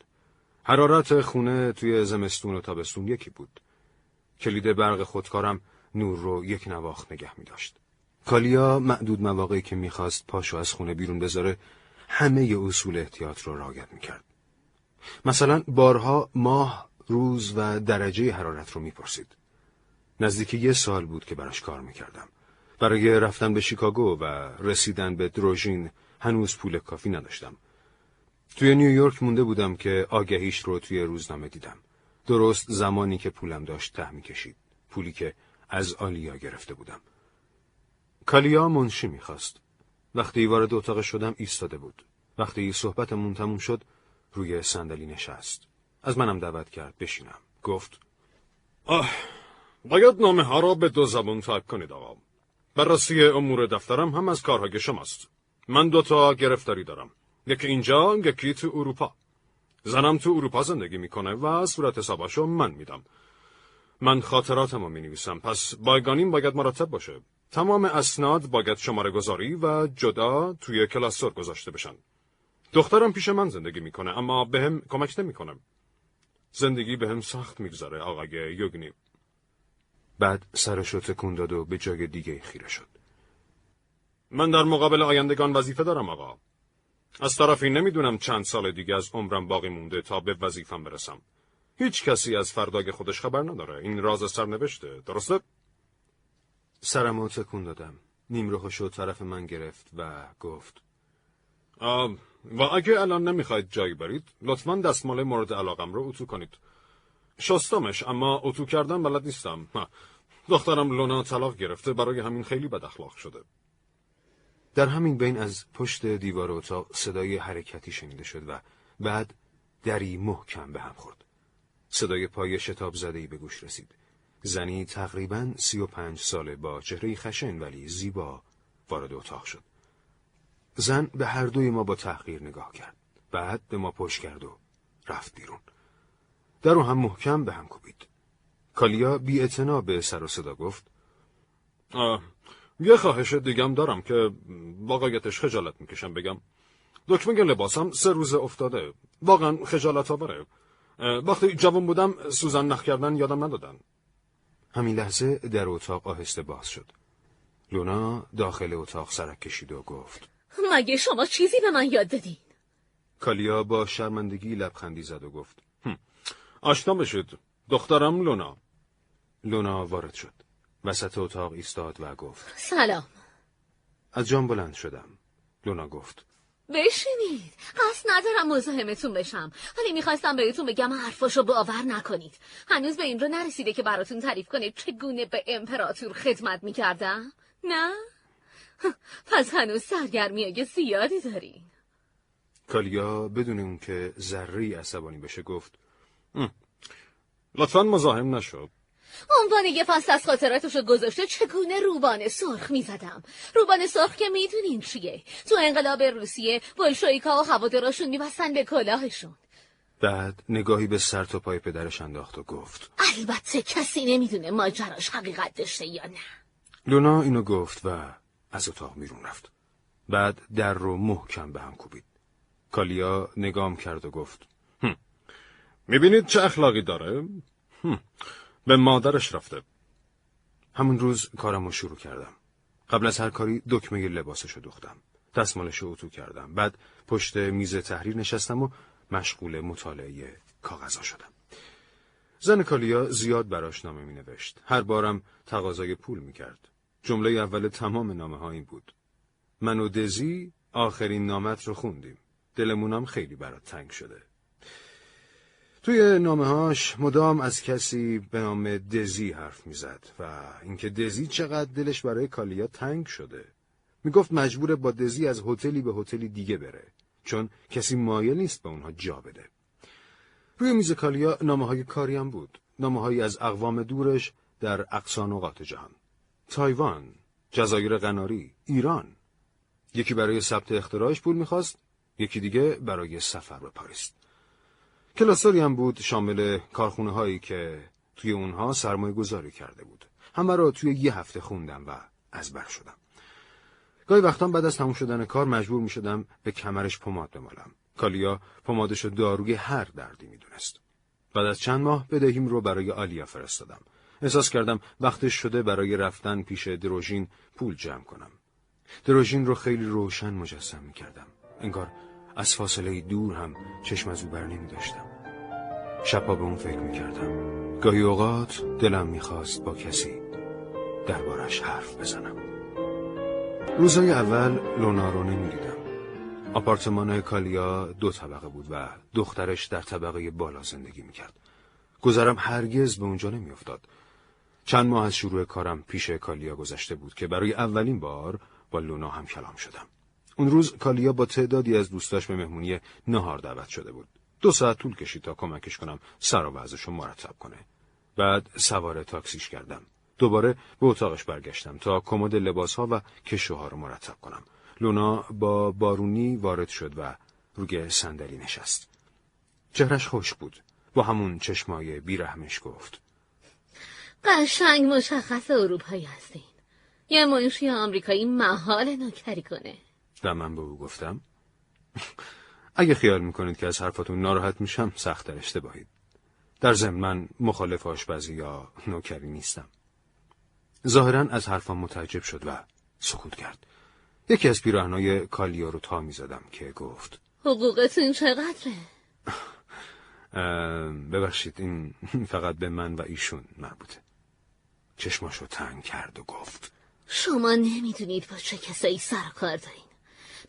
حرارت خونه توی زمستون و تابستون یکی بود کلید برق خودکارم نور رو یک نواخت نگه می داشت. کالیا معدود مواقعی که می‌خواست پاشو از خونه بیرون بذاره همه اصول احتیاط رو رعایت می‌کرد. مثلا بارها ماه، روز و درجه حرارت رو می‌پرسید. نزدیک یه سال بود که براش کار می‌کردم. برای رفتن به شیکاگو و رسیدن به دروژین هنوز پول کافی نداشتم. توی نیویورک مونده بودم که آگهیش رو توی روزنامه دیدم. درست زمانی که پولم داشت ته می‌کشید. پولی که از آلیا گرفته بودم. کالیا منشی می‌خواست. وقتی وارد اتاق شدم ایستاده بود. وقتی صحبتمون تموم شد روی صندلی نشست. از منم دعوت کرد بشینم. گفت آه باید نامه ها را به دو زبان تایپ کنید آقا. بررسی امور دفترم هم از کارهای شماست. من دوتا گرفتاری دارم. یکی اینجا یکی تو اروپا. زنم تو اروپا زندگی می‌کنه و صورت حساباشو من میدم. من خاطراتمو می نویسم پس بایگانیم باید مرتب باشه. تمام اسناد باید شماره گذاری و جدا توی کلاسور گذاشته بشن. دخترم پیش من زندگی می‌کنه اما بهم کمک نمی‌کنه. زندگی بهم سخت میگذره آقای یوگنی. بعد سرشو تکون داد و به جای دیگه خیره شد. من در مقابل آیندگان وظیفه دارم آقا. از طرفی نمی‌دونم چند سال دیگه از عمرم باقی مونده تا به وظیفم برسم. هیچ کسی از فردای خودش خبر نداره. این راز سرنوشته. درسته؟ سرمو تکون دادم. نیم شد طرف من گرفت و گفت آه و اگه الان نمی‌خواید جایی برید لطفا دستمال مورد علاقم رو اتو کنید شستمش اما اتو کردن بلد نیستم دخترم لونا طلاق گرفته برای همین خیلی بد اخلاق شده در همین بین از پشت دیوار اتاق صدای حرکتی شنیده شد و بعد دری محکم به هم خورد. صدای پای شتاب زدهی به گوش رسید. زنی تقریبا سی و پنج ساله با چهره خشن ولی زیبا وارد اتاق شد. زن به هر دوی ما با تحقیر نگاه کرد. بعد به ما پشت کرد و رفت بیرون. در رو هم محکم به هم کوبید. کالیا بی به سر و صدا گفت آه، یه خواهش دیگم دارم که واقعیتش خجالت می‌کشم بگم. دکمه لباسم سه روز افتاده. واقعا خجالت آوره. وقتی جوان بودم سوزن نخ کردن یادم ندادن. همین لحظه در اتاق آهسته باز شد. لونا داخل اتاق سرک کشید و گفت مگه شما چیزی به من یاد دادین؟ کالیا با شرمندگی لبخندی زد و گفت آشنا بشید. دخترم لونا. لونا وارد شد. وسط اتاق ایستاد و گفت سلام. از جان بلند شدم. لونا گفت بشینید. قصد ندارم مزاحمتون بشم. ولی می‌خواستم بهتون بگم حرفاشو باور نکنید. هنوز به این رو نرسیده که براتون تعریف کنید چگونه به امپراتور خدمت می‌کردم. نه؟ پس هنوز سرگرمی زیادی داری. کالیا بدون اون که ذره عصبانی بشه گفت لطفا مزاحم نشد عنوان یه فصل از خاطراتشو گذاشته چگونه روبان سرخ می‌زدم؟ روبان سرخ که می‌دونین چیه؟ تو انقلاب روسیه بلشویکا و هواداراشون میبستن به کلاهشون. بعد نگاهی به سر تا پای پدرش انداخت و گفت البته کسی نمی‌دونه ماجراش حقیقت داشته یا نه. لونا اینو گفت و از اتاق بیرون رفت. بعد در رو محکم به هم کوبید. کالیا نگام کرد و گفت می‌بینید چه اخلاقی داره؟ به مادرش رفته همون روز کارم رو شروع کردم قبل از هر کاری دکمه لباسش رو دوختم دستمالش رو اتو کردم بعد پشت میز تحریر نشستم و مشغول مطالعه کاغذا شدم زن کالیا زیاد براش نامه می نوشت. هر بارم تقاضای پول می کرد. جمله اول تمام نامه ها این بود. من و دزی آخرین نامت رو خوندیم. دلمونم خیلی برات تنگ شده. توی نامه هاش مدام از کسی به نام دزی حرف می‌زد و اینکه دزی چقدر دلش برای کالیا تنگ شده. می‌گفت مجبور با دزی از هتلی به هتلی دیگه بره. چون کسی مایل نیست به اونها جا بده. روی میز کالیا نامه های کاری هم بود. نامه از اقوام دورش در اقصا نقاط جهان. تایوان، جزایر قناری، ایران. یکی برای ثبت اختراعش پول می‌خواست، یکی دیگه برای سفر به پاریس. کلاسوری هم بود شامل کارخونه هایی که توی اونها سرمایه گذاری کرده بود. همه را توی یه هفته خوندم و از بر شدم. گاهی وقتا بعد از تموم شدن کار مجبور می شدم به کمرش پماد بمالم. کالیا پمادش داروی هر دردی می دونست. بعد از چند ماه بدهیم رو برای آلیا فرستادم. احساس کردم وقتش شده برای رفتن پیش دروژین پول جمع کنم. دروژین رو خیلی روشن مجسم می کردم. انگار از فاصله دور هم چشم از او بر نمی داشتم. شبها به اون فکر می کردم. گاهی اوقات دلم می‌خواست با کسی دربارش حرف بزنم. روزای اول لونا رو نمی‌دیدم. آپارتمان کالیا دو طبقه بود و دخترش در طبقه بالا زندگی می‌کرد. گذرم هرگز به اونجا نمیافتاد. چند ماه از شروع کارم پیش کالیا گذشته بود که برای اولین بار با لونا هم کلام شدم. اون روز کالیا با تعدادی از دوستاش به مهمونی نهار دعوت شده بود. دو ساعت طول کشید تا کمکش کنم سر و رو مرتب کنه. بعد سوار تاکسیش کردم. دوباره به اتاقش برگشتم تا کمد لباسها و کشوها رو مرتب کنم. لونا با بارونی وارد شد و روی صندلی نشست. چهرش خوش بود. با همون چشمای بیرحمش گفت. قشنگ مشخص اروپایی هستین. یه منشی آمریکایی محال نوکری کنه. و من به او گفتم اگه خیال می‌کنید که از حرفاتون ناراحت میشم سخت در اشتباهید. در ضمن من مخالف آشپزی یا نوکری نیستم. ظاهرا از حرفم متعجب شد و سکوت کرد. یکی از پیراهنای کالیا رو تا می‌زدم که گفت حقوقتون چقدره؟ ببخشید این فقط به من و ایشون مربوطه. چشماشو تنگ کرد و گفت شما نمی‌دونید با چه کسایی سر کار دارین.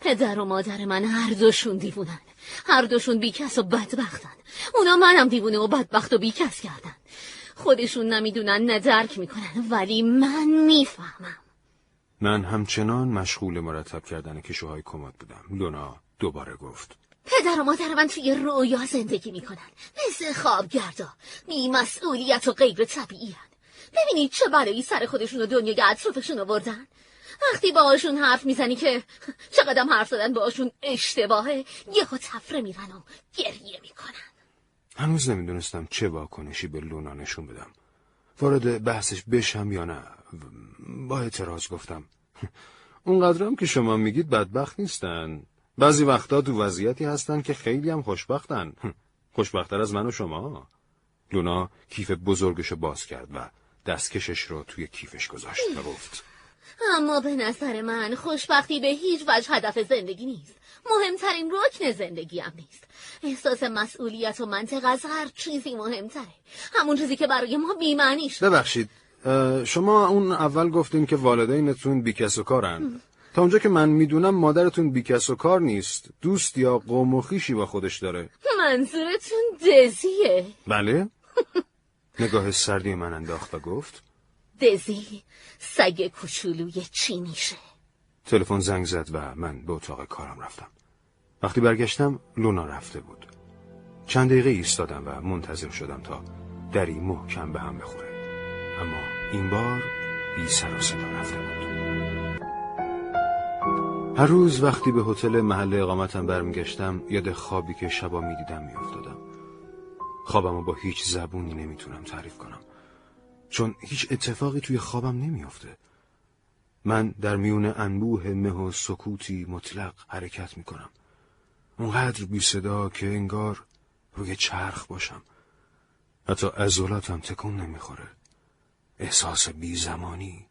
پدر و مادر من هر دوشون دیوونن. هر دوشون بیکس و بدبختن. اونا منم دیوونه و بدبخت و بیکس کردن. خودشون نمی‌دونن نه درک می‌کنن ولی من می‌فهمم. من همچنان مشغول مرتب کردن کشوهای کمد بودم. لونا دوباره گفت. پدر و مادر من توی رویا زندگی می‌کنن. مثل خوابگردا. بی مسئولیت و غیر طبیعی ببینید چه برای سر خودشون و دنیای اطرافشون آوردن؟ وقتی باهاشون حرف می‌زنی که چقدر حرف زدن باهاشون اشتباهه یهو تفره میرن و گریه می‌کنن. هنوز نمی‌دونستم چه واکنشی به لونا نشون بدم. وارد بحثش بشم یا نه؟ با اعتراض گفتم. [LAUGHS] اونقدرم که شما میگید بدبخت نیستن. بعضی وقتا تو وضعیتی هستن که خیلی هم خوشبختن. [LAUGHS] خوشبختتر از من و شما. لونا کیف بزرگشو باز کرد و دستکشش رو توی کیفش گذاشت و گفت. اما به نظر من خوشبختی به هیچ وجه هدف زندگی نیست. مهمترین رکن زندگی هم نیست. احساس مسئولیت و منطق از هر چیزی مهمتره. همون چیزی که برای ما بیمعنی شد ببخشید شما اون اول گفتین که والدینتون بیکس و کارن. تا اونجا که من می‌دونم مادرتون بیکس و کار نیست. دوست یا قوم و خیشی با خودش داره. منظورتون دزیه. بله. [LAUGHS] نگاه سردی من انداخت و گفت دزی. سگ کوچولوی چی میشه تلفن زنگ زد و من به اتاق کارم رفتم. وقتی برگشتم لونا رفته بود. چند دقیقه ایستادم و منتظر شدم تا دری محکم به هم بخوره. اما این بار بی سر و صدا رفته بود. هر روز وقتی به هتل محل اقامتم برمیگشتم یاد خوابی که شبا می‌دیدم میافتادم. خوابمو با هیچ زبونی نمی‌تونم تعریف کنم. چون هیچ اتفاقی توی خوابم نمیافته. من در میون انبوه مه و سکوتی مطلق حرکت می‌کنم. اونقدر بی صدا که انگار روی چرخ باشم. حتی عضلاتم تکون نمی‌خوره. احساس بی زمانی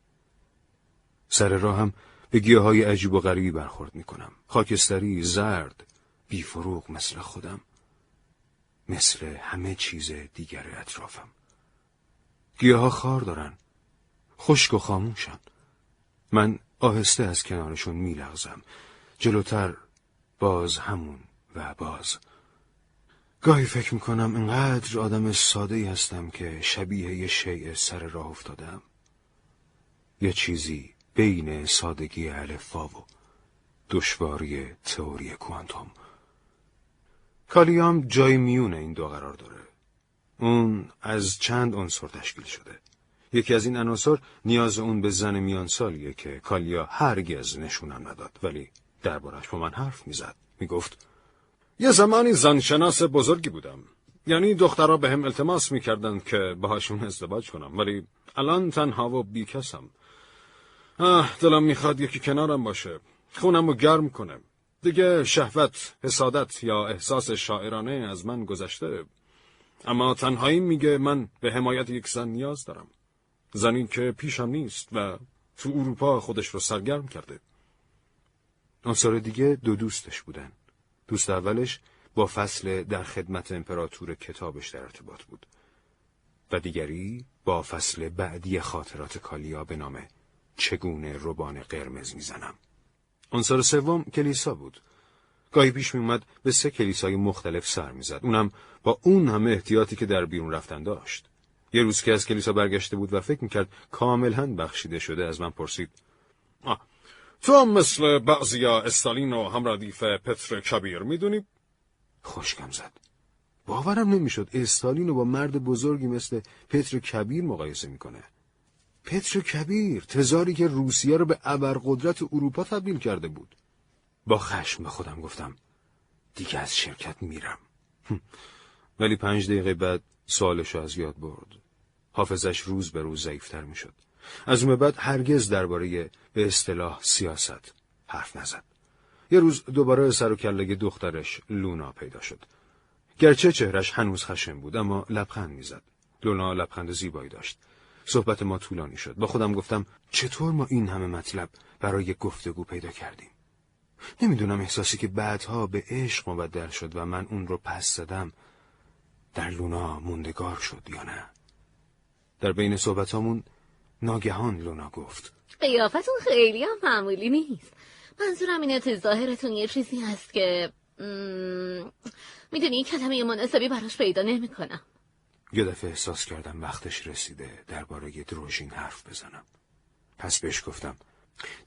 سر راهم به گیاه های عجیب و غریبی برخورد می‌کنم. خاکستری زرد بی فروغ مثل خودم. مثل همه چیز دیگر اطرافم. گیاه ها خار دارن. خشک و خاموشن. من آهسته از کنارشون میلغزم. جلوتر باز همون و باز. گاهی فکر می‌کنم انقدر آدم ساده ای هستم که شبیه یه شیء سر راه افتادم یه چیزی بین سادگی الفا و دشواری تئوری کوانتوم. کالیام جای میون این دو قرار داره. اون از چند عنصر تشکیل شده. یکی از این عناصر نیاز اون به زن میان سالیه که کالیا هرگز نشونم نداد ولی دربارش با من حرف می‌زد. می‌گفت یه زمانی زنشناس بزرگی بودم. یعنی دخترها به هم التماس می‌کردن که باهاشون ازدواج کنم ولی الان تنها و بیکسم. آه دلم می‌خواد یکی کنارم باشه. خونم رو گرم کنه. دیگه شهوت، حسادت یا احساس شاعرانه از من گذشته. اما تنهایی میگه من به حمایت یک زن نیاز دارم. زنی که پیشم نیست و تو اروپا خودش رو سرگرم کرده. عنصر دیگه دو دوستش بودن. دوست اولش با فصل در خدمت امپراتور کتابش در ارتباط بود. و دیگری با فصل بعدی خاطرات کالیا به نام چگونه روبان قرمز می‌زنم. عنصر سوم کلیسا بود. گاهی پیش می اومد به سه کلیسای مختلف سر می‌زد. اونم با اون همه احتیاطی که در بیرون رفتن داشت. یه روز که از کلیسا برگشته بود و فکر می‌کرد کاملا بخشیده شده از من پرسید آه. تو مثل بعضیا استالین و همردیف پتر کبیر می‌دونی؟ خوشگم زد. باورم نمی‌شد استالین رو با مرد بزرگی مثل پتر کبیر مقایسه می‌کنه. پتر کبیر تزاری که روسیه رو به ابرقدرت اروپا تبدیل کرده بود. با خشم به خودم گفتم دیگه از شرکت میرم. ولی پنج دقیقه بعد سوالش از یاد برد. حافظش روز به روز ضعیفتر می‌شد. از اون بعد هرگز درباره به اصطلاح سیاست حرف نزد. یه روز دوباره سر و کله دخترش لونا پیدا شد. گرچه چهرش هنوز خشم بود اما لبخند می‌زد. لونا لبخند زیبایی داشت. صحبت ما طولانی شد. با خودم گفتم چطور ما این همه مطلب برای گفتگو پیدا کردیم. نمی‌دونم احساسی که بعدها به عشق مبدل شد و من اون رو پس زدم در لونا موندگار شد یا نه؟ در بین صحبتامون ناگهان لونا گفت. قیافتون خیلی هم معمولی نیست. منظورم اینه تو ظاهرتون یه چیزی هست که می‌دونی کلمه مناسبی براش پیدا نمی‌کنم. یه دفعه احساس کردم وقتش رسیده درباره دروژین حرف بزنم. پس بهش گفتم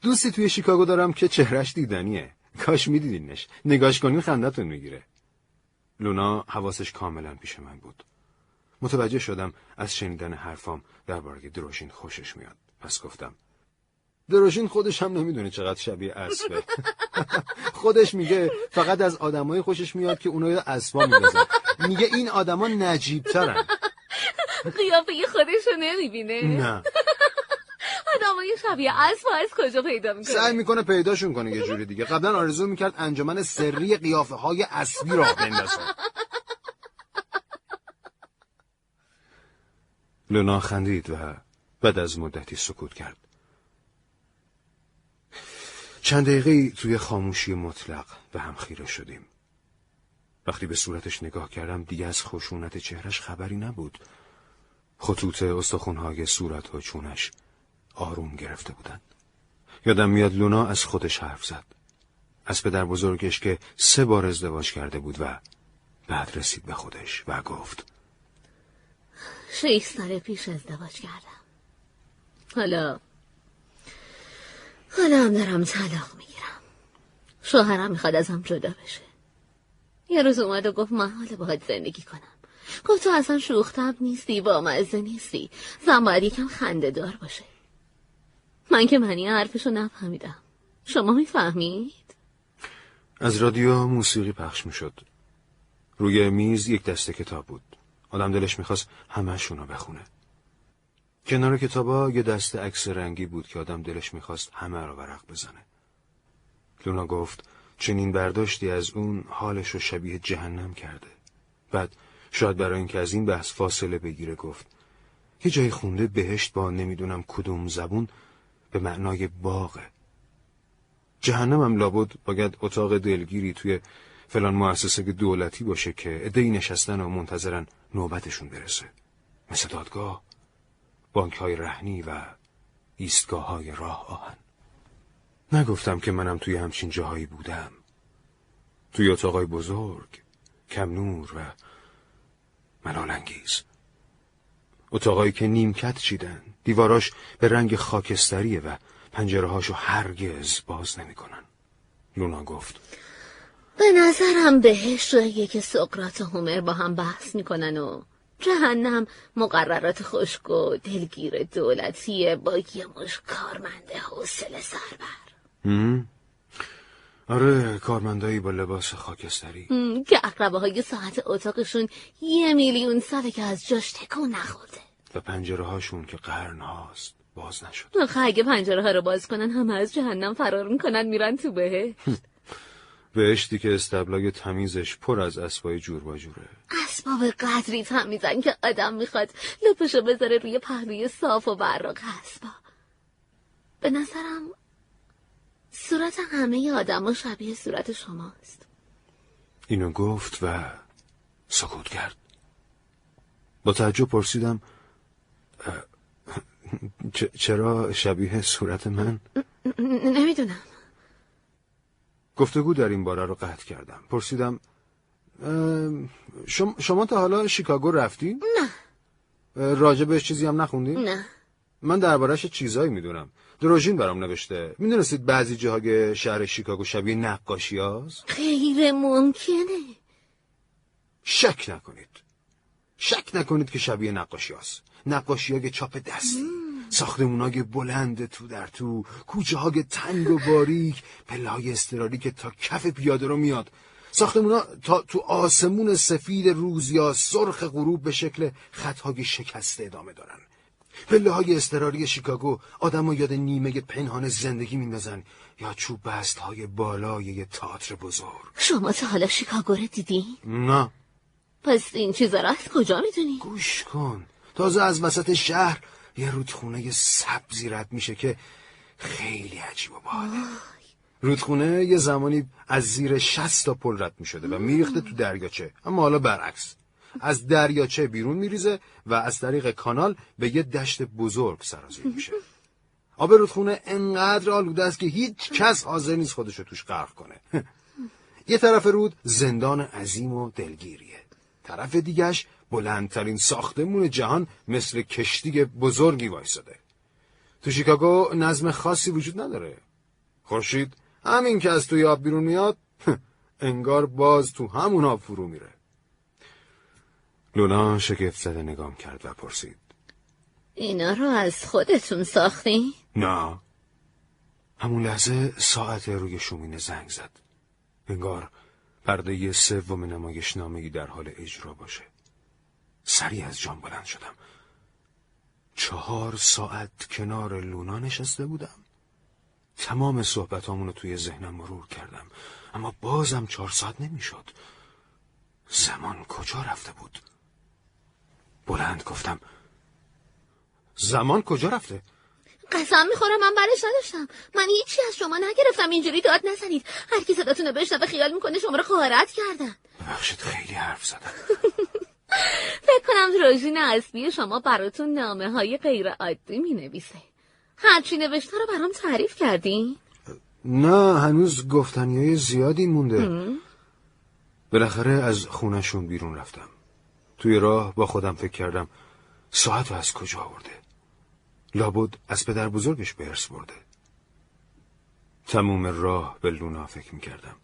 دوستی توی شیکاگو دارم که چهرش دیدنیه. کاش میدیدینش. نگاش کنین خندتون می‌گیره. لونا حواسش کاملا پیش من بود. متوجه شدم از شنیدن حرفام درباره دروژین خوشش میاد. پس گفتم دروژین خودش هم نمی‌دونه چقدر شبیه اسبه. [LAUGHS] خودش میگه فقط از آدمای خوشش میاد که اونو اسبا میندازن. میگه این آدما نجیب ترن [LAUGHS] قیافه خودشو نمی‌بینه. نه. آدمای شبیه اسب از کجا پیدا می‌کنه سعی می‌کنه پیداشون کنه یه جوری دیگه. قبلا آرزو می‌کرد انجمن سری قیافه های اسبی را بندازه. لونا خندید و بعد از مدتی سکوت کرد. چند دقیقه توی خاموشی مطلق به هم خیره شدیم. وقتی به صورتش نگاه کردم دیگه از خشونت چهرش خبری نبود. خطوط استخونهای صورت و چونش. آروم گرفته بودن. یادم میاد لونا از خودش حرف زد. از پدر بزرگش که سه بار ازدواج کرده بود و بعد رسید به خودش و گفت شیش سال پیش ازدواج کردم. حالا حالا هم دارم طلاق می‌گیرم. شوهرم می‌خواد ازم جدا بشه. یه روز اومد و گفت من حالا باید زندگی کنم. گفت تو اصلا شوختب نیستی با مزه نیستی. زن باید یکم خنده دار باشه. من که معنی حرفشو نفهمیدم. شما می‌فهمید؟ از رادیو موسیقی پخش می‌شد. روی میز یک دسته کتاب بود. آدم دلش می‌خواست همهشون رو بخونه. کنار کتابا یه دسته عکس رنگی بود که آدم دلش می‌خواست همه رو ورق بزنه. لونا گفت چنین برداشتی از اون حالش رو شبیه جهنم کرده. بعد شاید برای اینکه از این بحث فاصله بگیره گفت یه جای خونده بهشت با نمی‌دونم کدوم زبون به معنای باغه جهنم هم لابد باید اتاق دلگیری توی فلان مؤسسه دولتی باشه که ادهی نشستن و منتظرن نوبتشون برسه. مثل دادگاه بانک های رهنی و ایستگاه های راه آهن. نگفتم که منم توی همچین جاهایی بودم. توی اتاقای بزرگ کم نور و ملالانگیز. اتاقایی که نیمکت چیدن. دیواراش به رنگ خاکستریه و پنجره هاشو هرگز باز نمی‌کنن. لونا گفت. به نظرم بهش جاییه که سقراط و هومر با هم بحث می‌کنن و جهنم مقررات خشک و دلگیر دولتیه با یه مش کارمنده حوصله سربر. آره کارمندایی با لباس خاکستری. که اقربه های ساعت اتاقشون یه میلیون ساله که از جاش تکون نخورده. و پنجره هاشون که قرن هاست باز نشد. آخه اگه پنجره ها رو باز کنن همه از جهنم فرار می‌کنن میرن تو بهه بهشتی که استبلای تمیزش پر از اسبای جور با جوره. اسباب قدری تمیزن که آدم می‌خواد لپشو بذاره روی پهلوی صاف و براق اسبا. به نظرم صورت همه آدم شبیه صورت شماست. اینو گفت و سکوت کرد. با تعجب پرسیدم چرا شبیه صورت من؟ نمی‌دونم. گفتگو در این باره رو قطع کردم. پرسیدم شما, شما تا حالا شیکاگو رفتی؟ نه. راجبش چیزی هم نخوندی؟ نه. من دربارهش چیزایی می‌دونم. دروژین برام نوشته. می‌دونستید بعضی جاهای شهر شیکاگو شبیه نقاشی هاست؟ غیر ممکنه. شک نکنید. شک نکنید که شبیه نقاشی هاست نقاشی های چاپ دستی ساختمونای بلند تو در تو. کوچه های تنگ و باریک. پله های استراری که تا کف پیاده رو میاد. ساختمونا تا تو آسمون سفید روز یا سرخ غروب به شکل خطهای شکسته ادامه دارن. پله های استراری شیکاگو آدم یاد نیمه پنهان زندگی میندازن یا چوب بست های بالای یه تئاتر بزرگ. شما تا حالا شیکاگو رو دیدین؟ نه. پس این چیزا رو از کجا می‌دونی؟ گوش کن. تازه از وسط شهر یه رودخونه سبزی رد میشه که خیلی عجیب و باحاله. رودخونه یه زمانی از زیر شست تا پل رد می‌شده و میریخته تو دریاچه اما حالا برعکس. از دریاچه بیرون میریزه و از طریق کانال به یه دشت بزرگ سرازیر میشه. آب رودخونه انقدر آلوده است که هیچ کس حاضر نیست خودشو توش غرق کنه. [LAUGHS] یه طرف رود زندان عظیم و دلگیریه. طرف دیگش بلندترین ساختمون جهان مثل کشتی بزرگی وایساده. تو شیکاگو نظم خاصی وجود نداره. خورشید همین که از توی آب بیرون میاد انگار باز تو همون آب فرو میره. لونا شگفت زده نگام کرد و پرسید. اینا رو از خودتون ساختین؟ نه. همون لحظه ساعت روی شومینه زنگ زد. انگار پرده سوم نمایش نامگی در حال اجرا باشه. سریع از جان بلند شدم. چهار ساعت کنار لونا نشسته بودم. تمام صحبتامون رو توی ذهنم مرور کردم. اما بازم چهار ساعت نمی‌شد. زمان کجا رفته بود؟ بلند گفتم زمان کجا رفته؟ قسم می‌خورم من برش نداشتم. من هیچی از شما نگرفتم. اینجوری داد نزنید. هر کی صداتون رو بشنوه خیال می‌کنه شما رو خواهرت کردن. ببخشید خیلی حرف زدم. [LAUGHS] فکر کنم روژین اصلی شما براتون نامه های غیر عادی می نویسه هرچی نوشته رو برام تعریف کردین؟ نه هنوز گفتنی های زیادی مونده. بالاخره از خونشون بیرون رفتم. توی راه با خودم فکر کردم ساعت رو از کجا آورده؟ لابد از پدر بزرگش به ارث برده. تموم راه به لونا فکر می‌کردم.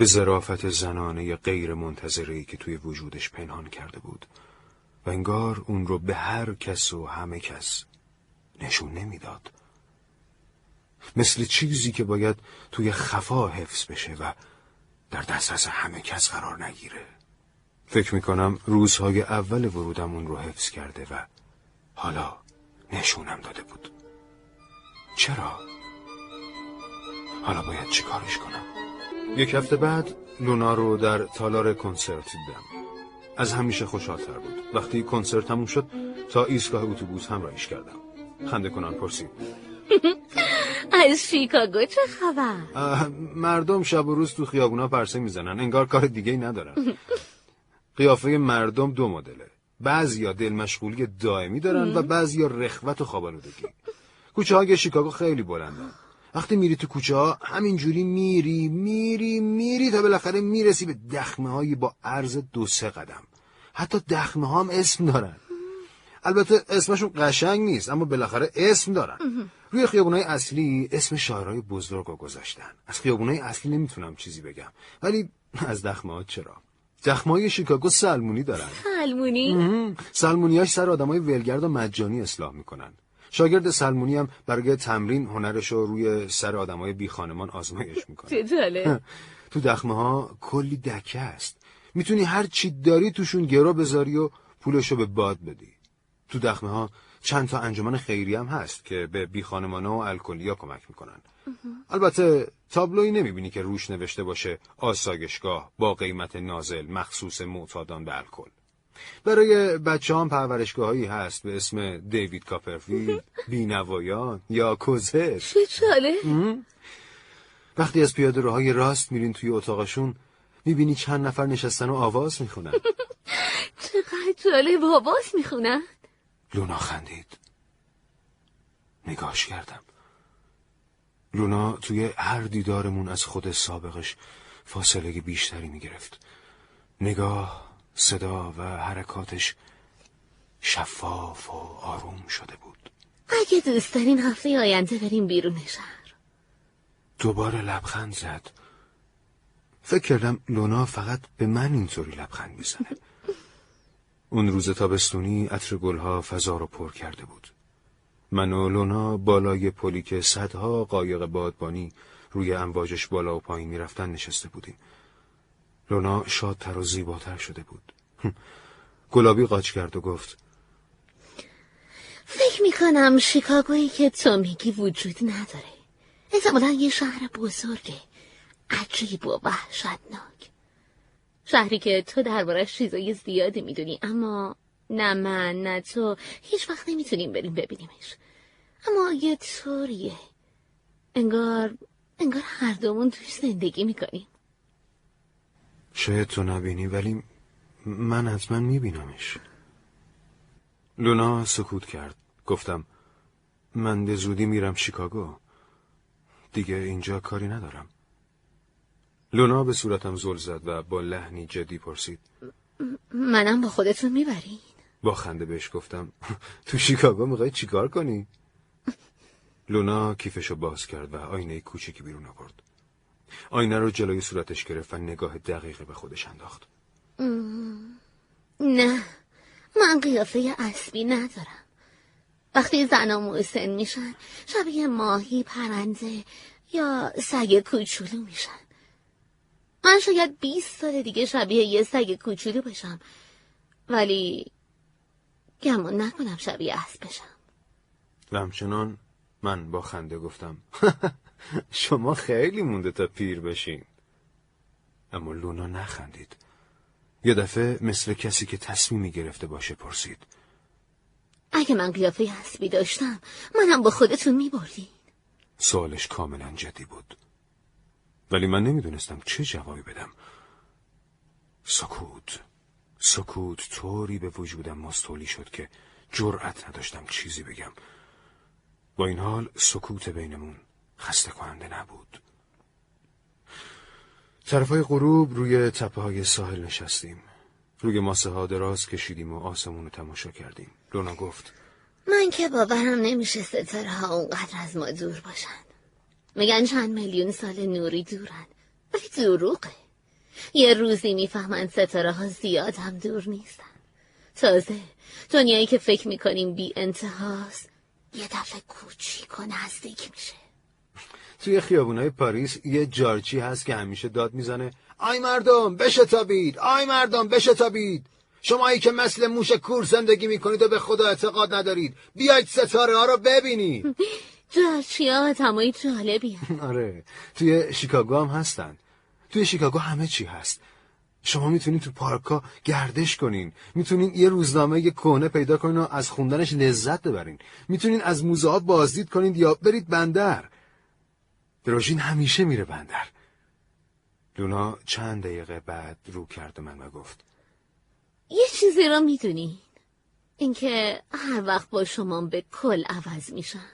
به ظرافت زنانه غیر منتظری که توی وجودش پنهان کرده بود و انگار اون رو به هر کس و همه کس نشون نمی‌داد مثل چیزی که باید توی خفا حفظ بشه و در دسترس همه کس قرار نگیره فکر می‌کنم روزهای اول ورودم اون رو حفظ کرده و حالا نشونم داده بود چرا؟ حالا باید چیکارش کنم؟ یک هفته بعد لونا رو در تالار کنسرت دیدم. از همیشه خوشحالتر بود. وقتی کنسرت تموم شد تا ایستگاه اتوبوس همراهیش کردم. خنده کنان پرسید. [LAUGHS] از شیکاگو چه خبر؟ مردم شب و روز تو خیابونا پرسه می‌زنن. انگار کار دیگه ندارن. [LAUGHS] قیافه مردم دو مدله. بعضیا دل مشغولی دائمی دارن و بعضیا رخوت و خوابالودگی. کوچه های شیکاگو خیلی بلندن. وقتی میری تو کوچه ها همینجوری میری میری میری تا بالاخره می‌رسی به دخمه هایی با عرض دو سه قدم. حتی دخمه ها هم اسم دارن. البته اسمشون قشنگ نیست اما بالاخره اسم دارن. روی خیابونای اصلی اسم شاعرای بزرگ رو گذاشتن. از خیابونای اصلی نمی‌تونم چیزی بگم. ولی از دخمه ها چرا؟ دخمه های شیکاگو سلمونی دارن. سلمونی؟ سلمونیاش سر آدمای ولگرد و مجانی اصلاح می‌کنن. شاگرد سلمونی هم برای تمرین هنرش رو روی سر آدمای بی خانمان آزمایش می‌کنه. چه [LAUGHS] تو دخمه ها کلی دکه است. می‌تونی هر چی داری توشون گرو بذاری و پولشو به باد بدی. تو دخمه ها چند تا انجمن خیری هم هست که به بی خانمانا و الکلیا کمک می‌کنن. البته تابلوی نمی‌بینی که روش نوشته باشه آسایشگاه با قیمت نازل مخصوص معتادان به الکل. برای بچه هم هست به اسم دیوید کاپرفیلد، [LAUGHS] بینوایان یا کوزر. چه جالب وقتی از پیاده روهای راست میرین توی اتاقشون می‌بینی چند نفر نشستن و آواز می‌خونن. [LAUGHS] چقدر جالب آواز می‌خونن. لونا خندید. نگاش کردم. لونا توی هر دیدارمون از خود سابقش فاصله بیشتری می‌گرفت. نگاه صدا و حرکاتش شفاف و آروم شده بود. اگه دوست دارین هفته آینده بریم بیرون شهر. دوباره لبخند زد. فکر کردم لونا فقط به من اینطوری لبخند می‌زنه اون روز تابستونی عطر گلها فضا رو پر کرده بود. من و لونا بالای پلی که صدها قایق بادبانی روی امواجش بالا و پایین می‌رفتن نشسته بودیم. لونا شادتر و زیباتر شده بود. گلابی قاچ کرد و گفت فکر می‌کنم شیکاگویی که تو میگی وجود نداره. احتمالا یه شهر بزرگه. عجیب و وحشتناک. شهری که تو دربارش چیزای زیادی می‌دونی اما نه من نه تو هیچ وقت نمی‌تونیم بریم ببینیمش. اما یه طوریه. انگار انگار هر دومون توش زندگی می‌کنیم. شاید تو نبینی ولی من حتما میبینمش. لونا سکوت کرد. گفتم من به زودی میرم شیکاگو. دیگه اینجا کاری ندارم. لونا به صورتم زل زد و با لحنی جدی پرسید. منم با خودتون می‌برین؟ با خنده بهش گفتم تو شیکاگو می‌خوای چیکار کنی؟ لونا کیفشو باز کرد و آینه کوچکی بیرون آورد. آینه رو جلوی صورتش گرفت و نگاه دقیقه به خودش انداخت. نه من قیافه اسبی ندارم. وقتی زنام مسن میشن شبیه ماهی پرنده یا سگ کوچولو میشن. من شاید 20 سال دیگه شبیه یه سگ کوچولو بشم ولی گمون نکنم شبیه اسب بشم. و همچنان من با خنده گفتم. [LAUGHS] [LAUGHS] شما خیلی مونده تا پیر بشین. اما لونا نخندید. یه دفعه مثل کسی که تصمیمی گرفته باشه پرسید. اگه من قیافه اسبی داشتم منم با خودتون میبردین. سوالش کاملا جدی بود. ولی من نمی‌دونستم چه جوابی بدم. سکوت. سکوت طوری به وجودم مستولی شد که جرأت نداشتم چیزی بگم. با این حال سکوت بینمون. خسته کننده نبود. طرفای غروب روی تپه های ساحل نشستیم. روی ماسه ها دراز کشیدیم و آسمون رو تماشا کردیم. لونا گفت من که باورم نمیشه ستاره ها اونقدر از ما دور باشن. میگن چند میلیون سال نوری دورن. ولی دروغه. یه روزی می‌فهمن ستاره ها زیاد هم دور نیستن. تازه دنیایی که فکر می‌کنیم بی انتهاست یه دفعه کوچیک و نزدیک میشه. توی خیابونای پاریس یه جارچی هست که همیشه داد می‌زنه آی مردم بشتابید آی مردم بشتابید. شمایی که مثل موش کور زندگی می‌کنید و به خدا اعتقاد ندارید. بیاید ستاره ها رو ببینید. [LAUGHS] جارچی ها آدمای جالبی. [LAUGHS] آره توی شیکاگو هم هستن. توی شیکاگو همه چی هست. شما می‌تونید تو پارکا گردش کنین. می‌تونین یه روزنامه یه کهنه پیدا کنین و از خوندنش لذت ببرین. می‌تونین از موزه ها بازدید کنید یا برید بندر. دروژین همیشه میره بندر. لونا چند دقیقه بعد رو کرد من و گفت یه چیزی رو می‌دونین اینکه هر وقت با شما به کل عوض میشم.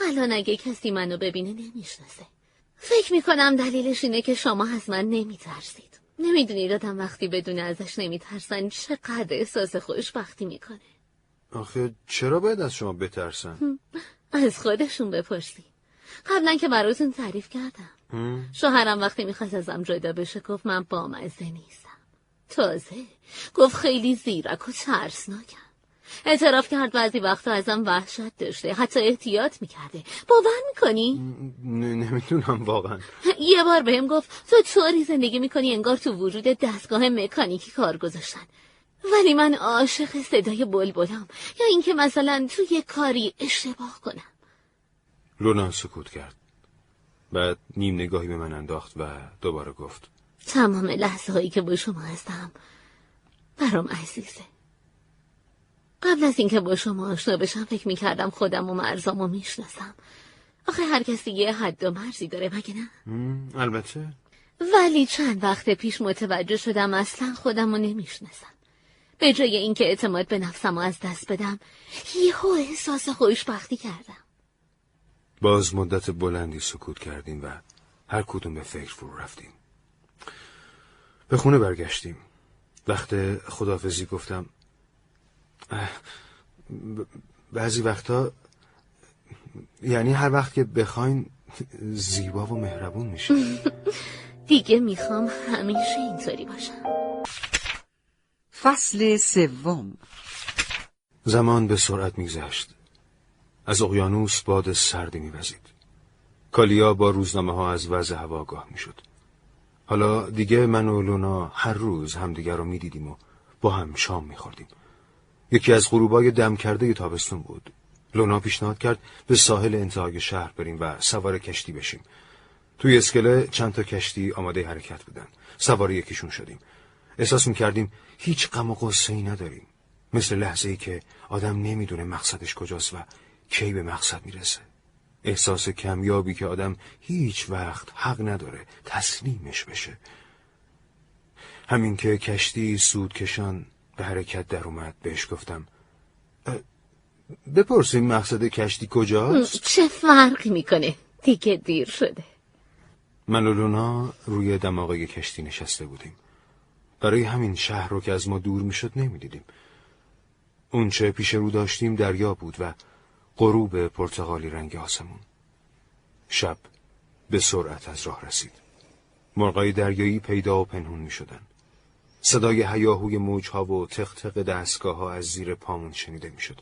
الان اگه کسی منو ببینه نمی‌شناسه. فکر می‌کنم دلیلش اینه که شما از من نمیترسید. نمی‌دونید آدم وقتی بدون ازش نمیترسن چقدر احساس خوشبختی می‌کنه. آخه چرا باید از شما بترسن؟ از خودشون بپرسی قبلا که براتون تعریف کردم. شوهرم وقتی می‌خواست ازم جدا بشه گفت من بامزه نیستم. تازه. گفت خیلی زیرک و ترسناکم. اعتراف کرد بعضی وقتا ازم وحشت داشته حتی احتیاط می‌کرده. باور می‌کنی؟ نمی‌دونم واقعا. یه بار بهم گفت تو طوری زندگی می‌کنی انگار تو وجود دستگاه مکانیکی کار گذاشتن. ولی من عاشق صدای بلبلم یا اینکه مثلا تو یه کاری اشتباه کنم. لونا سکوت کرد. بعد نیم نگاهی به من انداخت و دوباره گفت. تمام لحظه هایی که با شما هستم برام عزیزه. قبل از اینکه با شما آشنا بشم فکر می‌کردم خودم و مرزامو می‌شناسم. آخه هر کسی یه حد و مرزی داره مگه نه؟ البته. ولی چند وقت پیش متوجه شدم اصلا خودم رو نمی‌شناسم. به جای اینکه اعتماد به نفسم رو از دست بدم یهو احساس خوشبختی کردم. باز مدت بلندی سکوت کردیم و هر کدوم به فکر فرو رفتیم. به خونه برگشتیم. وقت خدافزی گفتم بعضی وقتا یعنی هر وقت که بخواین زیبا و مهربون میشه [LAUGHS] دیگه می‌خوام همیشه اینطوری باشم. فصل سوم. زمان به سرعت میگذشت. از اقیانوس باد سردی میوزید. کالیا با روزنامه ها از وضع هوا آگاه می‌شد. حالا دیگه من و لونا هر روز همدیگر رو می‌دیدیم و با هم شام میخوردیم. یکی از غروبای دم کرده تابستون بود. لونا پیشنهاد کرد به ساحل انتهای شهر بریم و سوار کشتی بشیم. توی اسکله چند تا کشتی آماده حرکت بودن. سوار یکیشون شدیم. احساس می‌کردیم هیچ غم و ای نداریم. مثل لحظه ای که آدم نمی‌دونه مقصدش کجاست و کی به مقصد می‌رسه؟ احساس کمیابی که آدم هیچ وقت حق نداره تسلیمش بشه. همین که کشتی سودکشان به حرکت در اومد بهش گفتم بپرسیم مقصد کشتی کجاست؟ چه فرقی می‌کنه؟ دیگه دیر شده. من و لونا روی دماغه کشتی نشسته بودیم. برای همین شهر رو که از ما دور می‌شد نمی‌دیدیم. اونچه پیش رو داشتیم دریا بود و غروب پرتغالی رنگ آسمون. شب به سرعت از راه رسید. مرغای دریایی پیدا و پنهون می شدن. صدای هیاهوی موجها و تق دستگاه ها از زیر پامون شنیده می شد.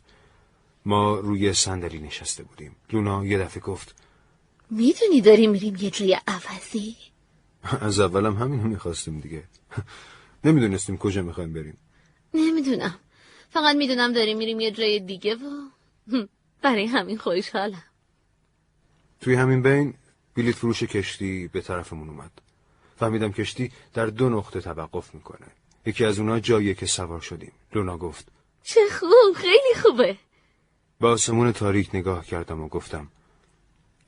ما روی صندلی نشسته بودیم. لونا یه دفعه گفت می‌دونی داریم میریم یه جای عوضی؟ از اولم همین می‌خواستیم دیگه. نمی‌دونستیم کجا می‌خوایم بریم. نمی‌دونم. فقط می‌دونم داریم میریم یه جای دیگه و برای همین خوشحالم. توی همین بین بلیت فروش کشتی به طرفمون اومد. فهمیدم کشتی در دو نقطه توقف می‌کنه. یکی از اونا جاییه که سوار شدیم. لونا گفت چه خوب خیلی خوبه. با آسمون تاریک نگاه کردم و گفتم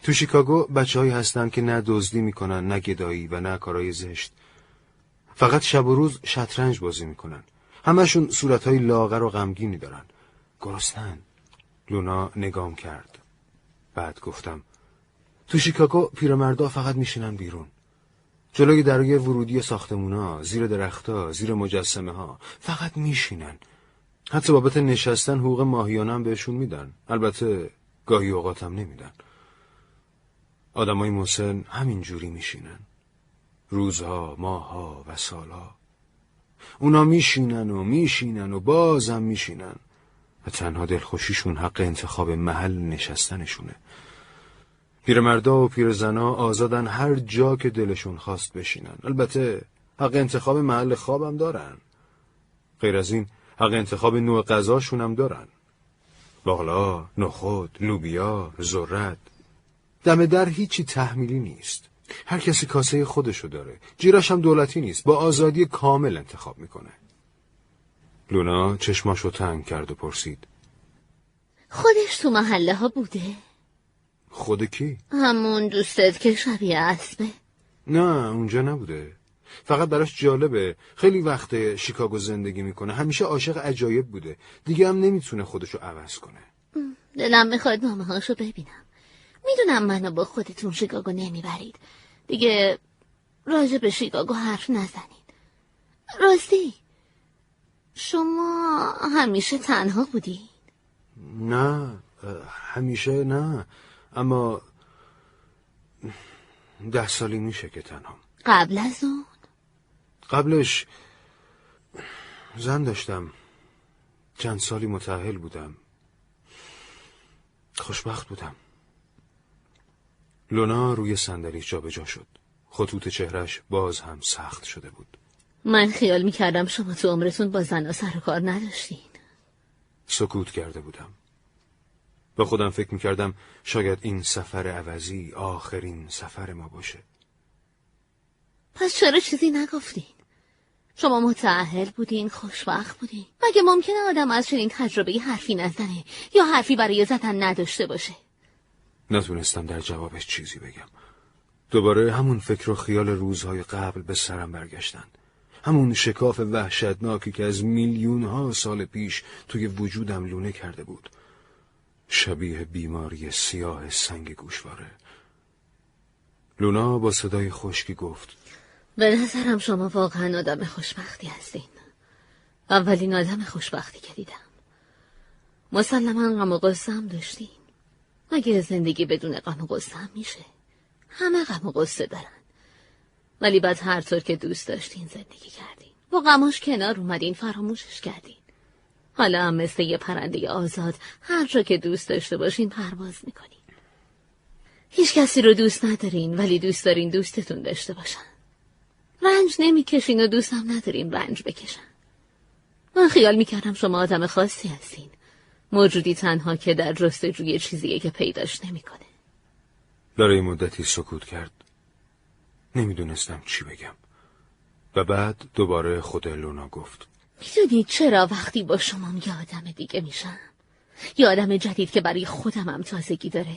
تو شیکاگو بچه هستن که نه دزدی می‌کنن نه گدایی و نه کارای زشت. فقط شب و روز شطرنج بازی می‌کنن. همشون صورتهای لاغر و غمگینی دارن. گرسنن لونا نگام کرد. بعد گفتم تو شیکاگو پیرمردا فقط میشینن بیرون. جلوی درگه ورودی ساختمونا زیر درختها زیر مجسمه ها فقط میشینن. حتی بابت نشستن حقوق ماهیانه هم بهشون میدن. البته گاهی اوقاتم نمیدن. آدمای مسن همین جوری میشینن. روزها ماهها و سالها. اونا میشینن و میشینن و بازم میشینن. و تنها دلخوشیشون حق انتخاب محل نشستنشونه. پیرمردا و پیرزنا آزادن هر جا که دلشون خواست بشینن. البته حق انتخاب محل خوابم دارن. غیر از این حق انتخاب نوع غذاشون هم دارن. بالا، نخود، لوبیا، ذرت. دم در هیچی تحمیلی نیست. هر کسی کاسه خودشو داره. جیراش هم دولتی نیست. با آزادی کامل انتخاب می‌کنه. لونا چشماشو تنگ کرد و پرسید. خودش تو محله ها بوده؟ خود کی؟ همون دوستت که شبیه اسبه. نه اونجا نبوده. فقط براش جالبه. خیلی وقت شیکاگو زندگی می‌کنه. همیشه عاشق عجایب بوده. دیگه هم نمی‌تونه خودشو عوض کنه. دلم می‌خواد نامه هاشو ببینم. می‌دونم منو با خودتون شیکاگو نمی‌برید. دیگه راجع به شیکاگو حرف نزنید. راستی شما همیشه تنها بودی؟ نه همیشه نه. اما ده سالی میشه که تنها. قبل از اون؟ قبلش زن داشتم. چند سالی متعهل بودم. خوشبخت بودم. لونا روی صندلی جابجا شد. خطوط چهرش باز هم سخت شده بود. من خیال می‌کردم شما تو عمرتون با زن سر و کار نداشتین. سکوت کرده بودم. با خودم فکر می‌کردم شاید این سفر عوضی آخرین سفر ما باشه. پس چرا چیزی نگفتین؟ شما متعهل بودین خوشبخت بودین. مگه ممکنه آدم از چنین تجربه حرفی نزنه یا حرفی برای زدن نداشته باشه؟ نتونستم در جوابش چیزی بگم. دوباره همون فکر و خیال روزهای قبل به سرم برگشتن همون شکاف وحشتناکی که از میلیون ها سال پیش توی وجودم لونه کرده بود. شبیه بیماری سیاه سنگ گوشواره. لونا با صدای خشکی گفت به نظرم شما واقعا آدم خوشبختی هستین. اولین آدم خوشبختی که دیدم. مسلما غم و غصه هم داشتین. مگه زندگی بدون غم و غصه هم میشه؟ همه غم و غصه دارن. ولی بعد هر طور که دوست داشتین زندگی کردین. با غماش کنار اومدین فراموشش کردین. حالا هم مثل یه پرنده آزاد هر جا که دوست داشته باشین پرواز می‌کنین. هیچ کسی رو دوست ندارین ولی دوست دارین دوستتون داشته باشن. رنج نمی‌کشین و دوستم ندارین رنج بکشن. من خیال می‌کردم شما آدم خاصی هستین. موجودی تنها که در جستجوی چیزیه که پیداش نمی‌کنه. برای مدتی سکوت کرد. نمی‌دونستم چی بگم. و بعد دوباره خود لونا گفت. می‌دونید چرا وقتی با شما یه آدم دیگه میشم؟ یه آدم جدید که برای خودم هم تازگی داره.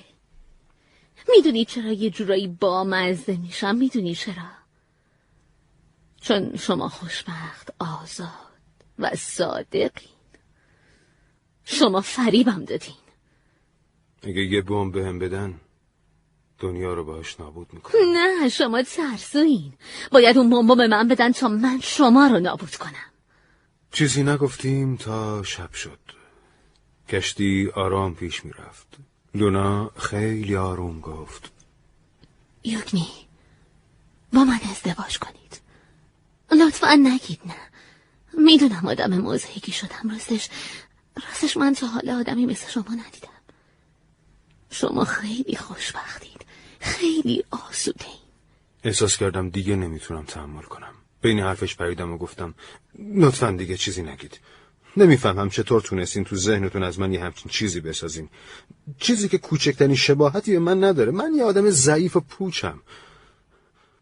می‌دونید چرا یه جورایی بامزه میشم؟ می‌دونی چرا؟ چون شما خوشبخت آزاد و صادقین. شما فریبم دادین. اگه یه بمب بهم بدن دنیا رو باش نابود می‌کنم. نه شما ترسوین باید اون بمب به من بدن تا من شما رو نابود کنم. چیزی نگفتیم تا شب شد. کشتی آرام پیش می‌رفت. لونا خیلی آروم گفت. یوگنی با من ازدواج کنید. لطفا نگید نه. می‌دونم آدم مزهگی شدم. راستش راستش من تا حالا آدمی مثل شما ندیدم. شما خیلی خوشبختید خیلی آسوده احساس کردم دیگه نمی‌تونم تحمل کنم. بین حرفش پریدم و گفتم لطفا دیگه چیزی نگید. نمی‌فهمم چطور تونستین تو ذهنتون از من یه همچین چیزی بسازین. چیزی که کوچکترین شباهتی به من نداره. من یه آدم ضعیف و پوچم.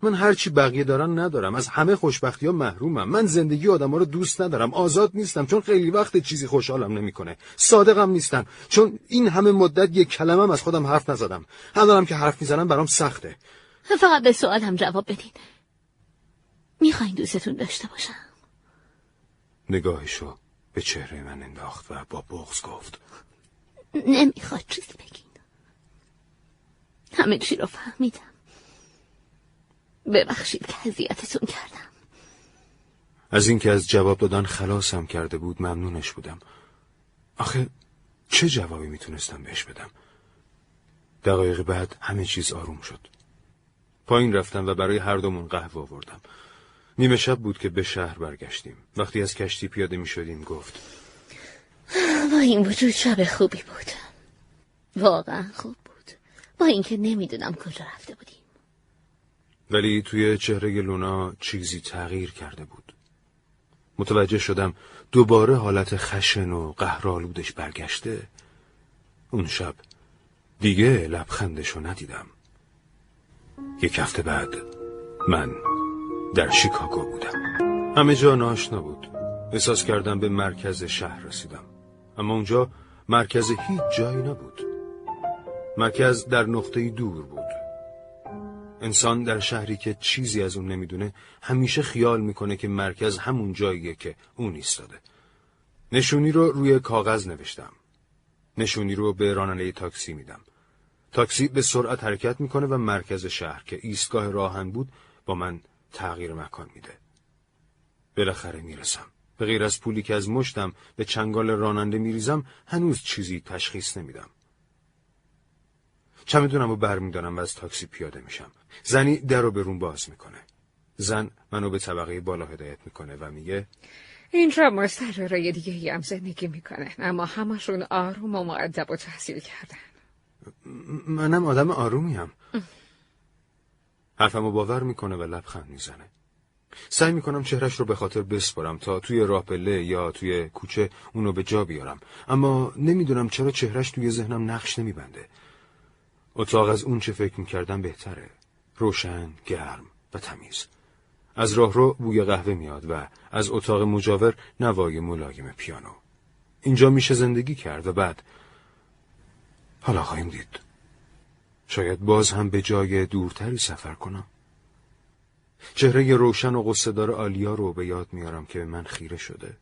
من هرچی بقیه دارن ندارم. از همه خوشبختی ها محرومم. من زندگی آدم ها رو دوست ندارم. آزاد نیستم چون خیلی وقت چیزی خوشحالم نمی‌کنه. صادقم نیستم. چون این همه مدت یک کلمم از خودم حرف نزدم. ندارم که حرف می‌زنم برام سخته. فقط به سوالم جواب بدین. می‌خواین دوستتون داشته باشم؟ نگاهشو به چهره من انداخت و با بغز گفت. نمی‌خواد چیزی بگین. همه چی رو فهمیدم. ببخشید که اذیتتون کردم. از اینکه از جواب دادن خلاصم کرده بود ممنونش بودم. آخه چه جوابی می‌تونستم بهش بدم؟ دقایق بعد همه چیز آروم شد. پایین رفتم و برای هر دومون قهوه آوردم. نیمه شب بود که به شهر برگشتیم. وقتی از کشتی پیاده می شدیم گفت با این وجود شب خوبی بود. واقعا خوب بود. با اینکه نمی‌دونم کجا رفته بودیم. ولی توی چهره لونا چیزی تغییر کرده بود. متوجه شدم دوباره حالت خشن و قهرالودش برگشته. اون شب دیگه لبخندشو ندیدم. یک هفته بعد من در شیکاگو بودم. همه جا ناشنا بود. احساس کردم به مرکز شهر رسیدم. اما اونجا مرکز هیچ جایی نبود. مرکز در نقطه دور بود. انسان در شهری که چیزی از اون نمی‌دونه همیشه خیال می‌کنه که مرکز همون جاییه که اون ایستاده. نشونی رو روی کاغذ نوشتم. نشونی رو به راننده تاکسی میدم. تاکسی به سرعت حرکت می‌کنه و مرکز شهر که ایستگاه راهن بود با من تغییر مکان میده. بالاخره می‌رسم. به غیر از پولی که از مشتم به چنگال راننده میریزم هنوز چیزی تشخیص نمیدم. چمدونم رو برمیدارم و از تاکسی پیاده میشم. زنی در رو به روم باز می‌کنه. زن منو به طبقه بالا هدایت می‌کنه و میگه اینجا مستجرای دیگه هم زندگی می‌کنن اما همشون آروم و معدب و تحصیل کردن. منم آدم آرومیم حرفمو باور می‌کنه و لبخند می‌زنه. سعی می‌کنم چهرش رو به خاطر بسپرم تا توی راه پله یا توی کوچه اونو به جا بیارم. اما نمی‌دونم چرا چهرش توی ذهنم نقش نمیبنده. اتاق از اون چه فکر می‌کردم بهتره. روشن، گرم و تمیز. از راه رو بوی قهوه میاد و از اتاق مجاور نوای ملایم پیانو. اینجا میشه زندگی کرد و بعد حالا خواهیم دید. شاید باز هم به جای دورتری سفر کنم. چهره روشن و قصدار آلیا رو به یاد میارم که من خیره شده.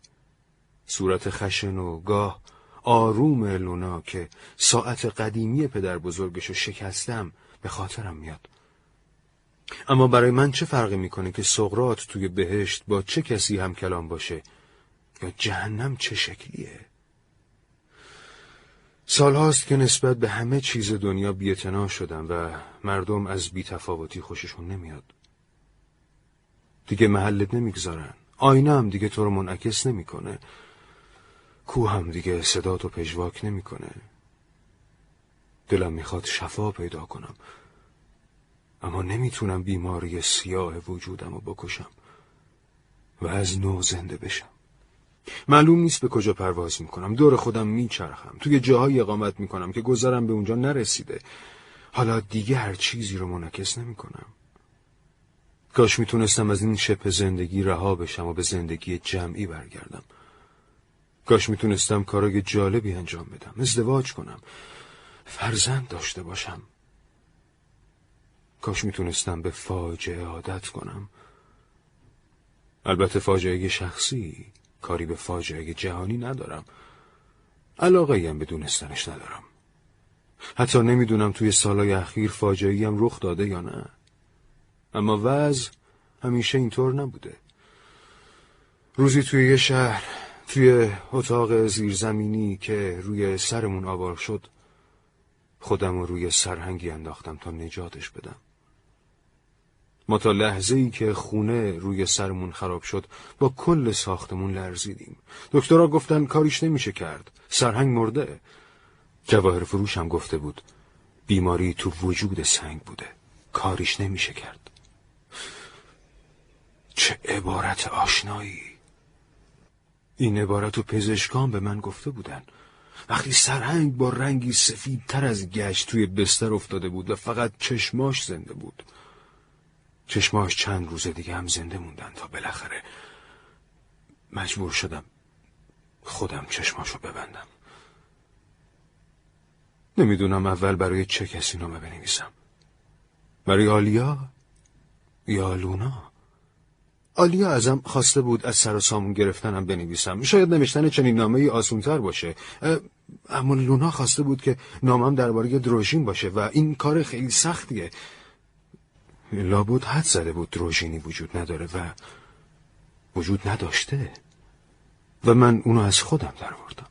صورت خشن و گاه آروم لونا که ساعت قدیمی پدر بزرگشو شکستم به خاطرم میاد. اما برای من چه فرقی می‌کنه که سقرات توی بهشت با چه کسی هم کلام باشه؟ یا جهنم چه شکلیه؟ سالهاست که نسبت به همه چیز دنیا بیعتنا شدم و مردم از بیتفاوتی خوششون نمیاد. دیگه محلت نمی‌گذارن. آینه هم دیگه تو رو منعکس نمی‌کنه. کوه هم دیگه صدات و پژواک نمی‌کنه. دلم می‌خواد شفا پیدا کنم. اما نمی‌تونم بیماری سیاه وجودم رو بکشم و از نو زنده بشم. معلوم نیست به کجا پرواز می‌کنم. دور خودم میچرخم. توی جاهایی اقامت می‌کنم که گذرم به اونجا نرسیده. حالا دیگه هر چیزی رو منعکس نمی‌کنم. کاش می‌تونستم از این شپ زندگی رها بشم و به زندگی جمعی برگردم. کاش می‌تونستم کارای جالبی انجام بدم. ازدواج کنم. فرزند داشته باشم. کاش می‌تونستم به فاجعه عادت کنم. البته فاجعه شخصی کاری به فاجعه جهانی ندارم. علاقه هم به دونستنش ندارم. حتی نمی‌دونم توی سالهای اخیر فاجعه هم رخ داده یا نه. اما وضع همیشه اینطور نبوده. روزی توی یه شهر توی اتاق زیرزمینی که روی سرمون آوار شد خودم رو روی سرهنگی انداختم تا نجاتش بدم. ما تا لحظه ای که خونه روی سرمون خراب شد با کل ساختمون لرزیدیم. دکترها گفتن کاریش نمیشه کرد. سرهنگ مرده. جواهر فروش هم گفته بود بیماری تو وجود سنگ بوده. کاریش نمیشه کرد. چه عبارت آشنایی. این عبارت و پزشکان به من گفته بودن. وقتی سرهنگ با رنگی سفیدتر از گشت توی بستر افتاده بود و فقط چشماش زنده بود. چشماش چند روز دیگه هم زنده موندن تا بالاخره مجبور شدم خودم چشماشو ببندم. نمی‌دونم اول برای چه کسی نامه بنویسم. برای آلیا یا لونا؟ آلیا ازم خواسته بود از سر و سامون گرفتنم بنویسم. شاید نوشتن چنین نامه ای آسونتر باشه. اما لونا خواسته بود که نامم درباره دروژین باشه و این کار خیلی سختیه. لابد حد زده بود دروژینی وجود نداره و وجود نداشته. و من اونو از خودم درآوردم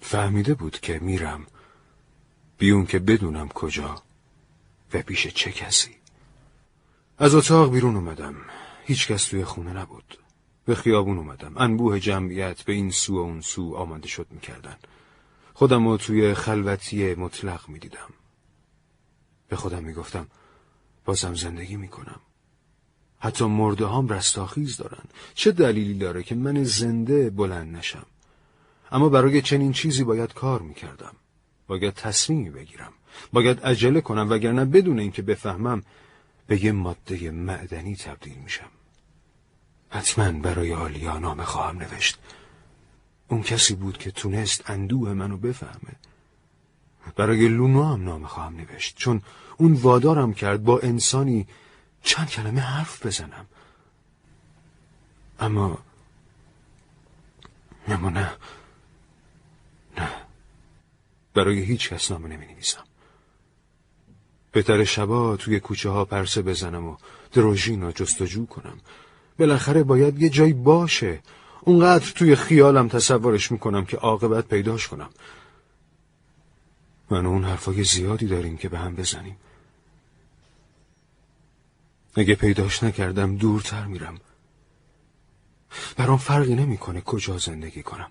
فهمیده بود که میرم بیون که بدونم کجا و پیش چه کسی. از اتاق بیرون اومدم. هیچ کس توی خونه نبود. به خیابون اومدم. انبوه جمعیت به این سو و اون سو آمده شد می‌کردن. خودم رو توی خلوتی مطلق می‌دیدم. به خودم می‌گفتم بازم زندگی می‌کنم. حتی مرده هم رستاخیز دارن. چه دلیلی داره که من زنده بلند نشم؟ اما برای چنین چیزی باید کار می‌کردم. باید تصمیمی بگیرم. باید عجله کنم وگرنه بدون اینکه بفهمم به یه ماده معدنی تبدیل میشم. حتما برای آلیا نامه خواهم نوشت. اون کسی بود که تونست اندوه منو بفهمه. برای لونا هم نامه خواهم نوشت. چون اون وادارم کرد با انسانی چند کلمه حرف بزنم. اما اما نه. نه. برای هیچ کس نامه نمی نویسم بهتر شبا توی کوچه ها پرسه بزنم و دروژین رو جستجو کنم. بالاخره باید یه جایی باشه. اونقدر توی خیالم تصورش می‌کنم که عاقبت پیداش کنم. من و اون حرفای زیادی داریم که به هم بزنیم. اگه پیداش نکردم دورتر میرم. برام فرقی نمی‌کنه کجا زندگی کنم.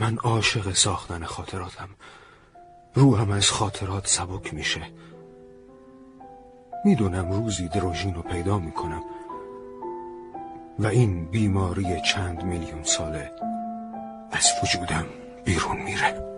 من عاشق ساختن خاطراتم. روحم از خاطرات سبک میشه. می‌دونم روزی دروژین رو پیدا می‌کنم. و این بیماری چند میلیون ساله از وجودم بیرون میره.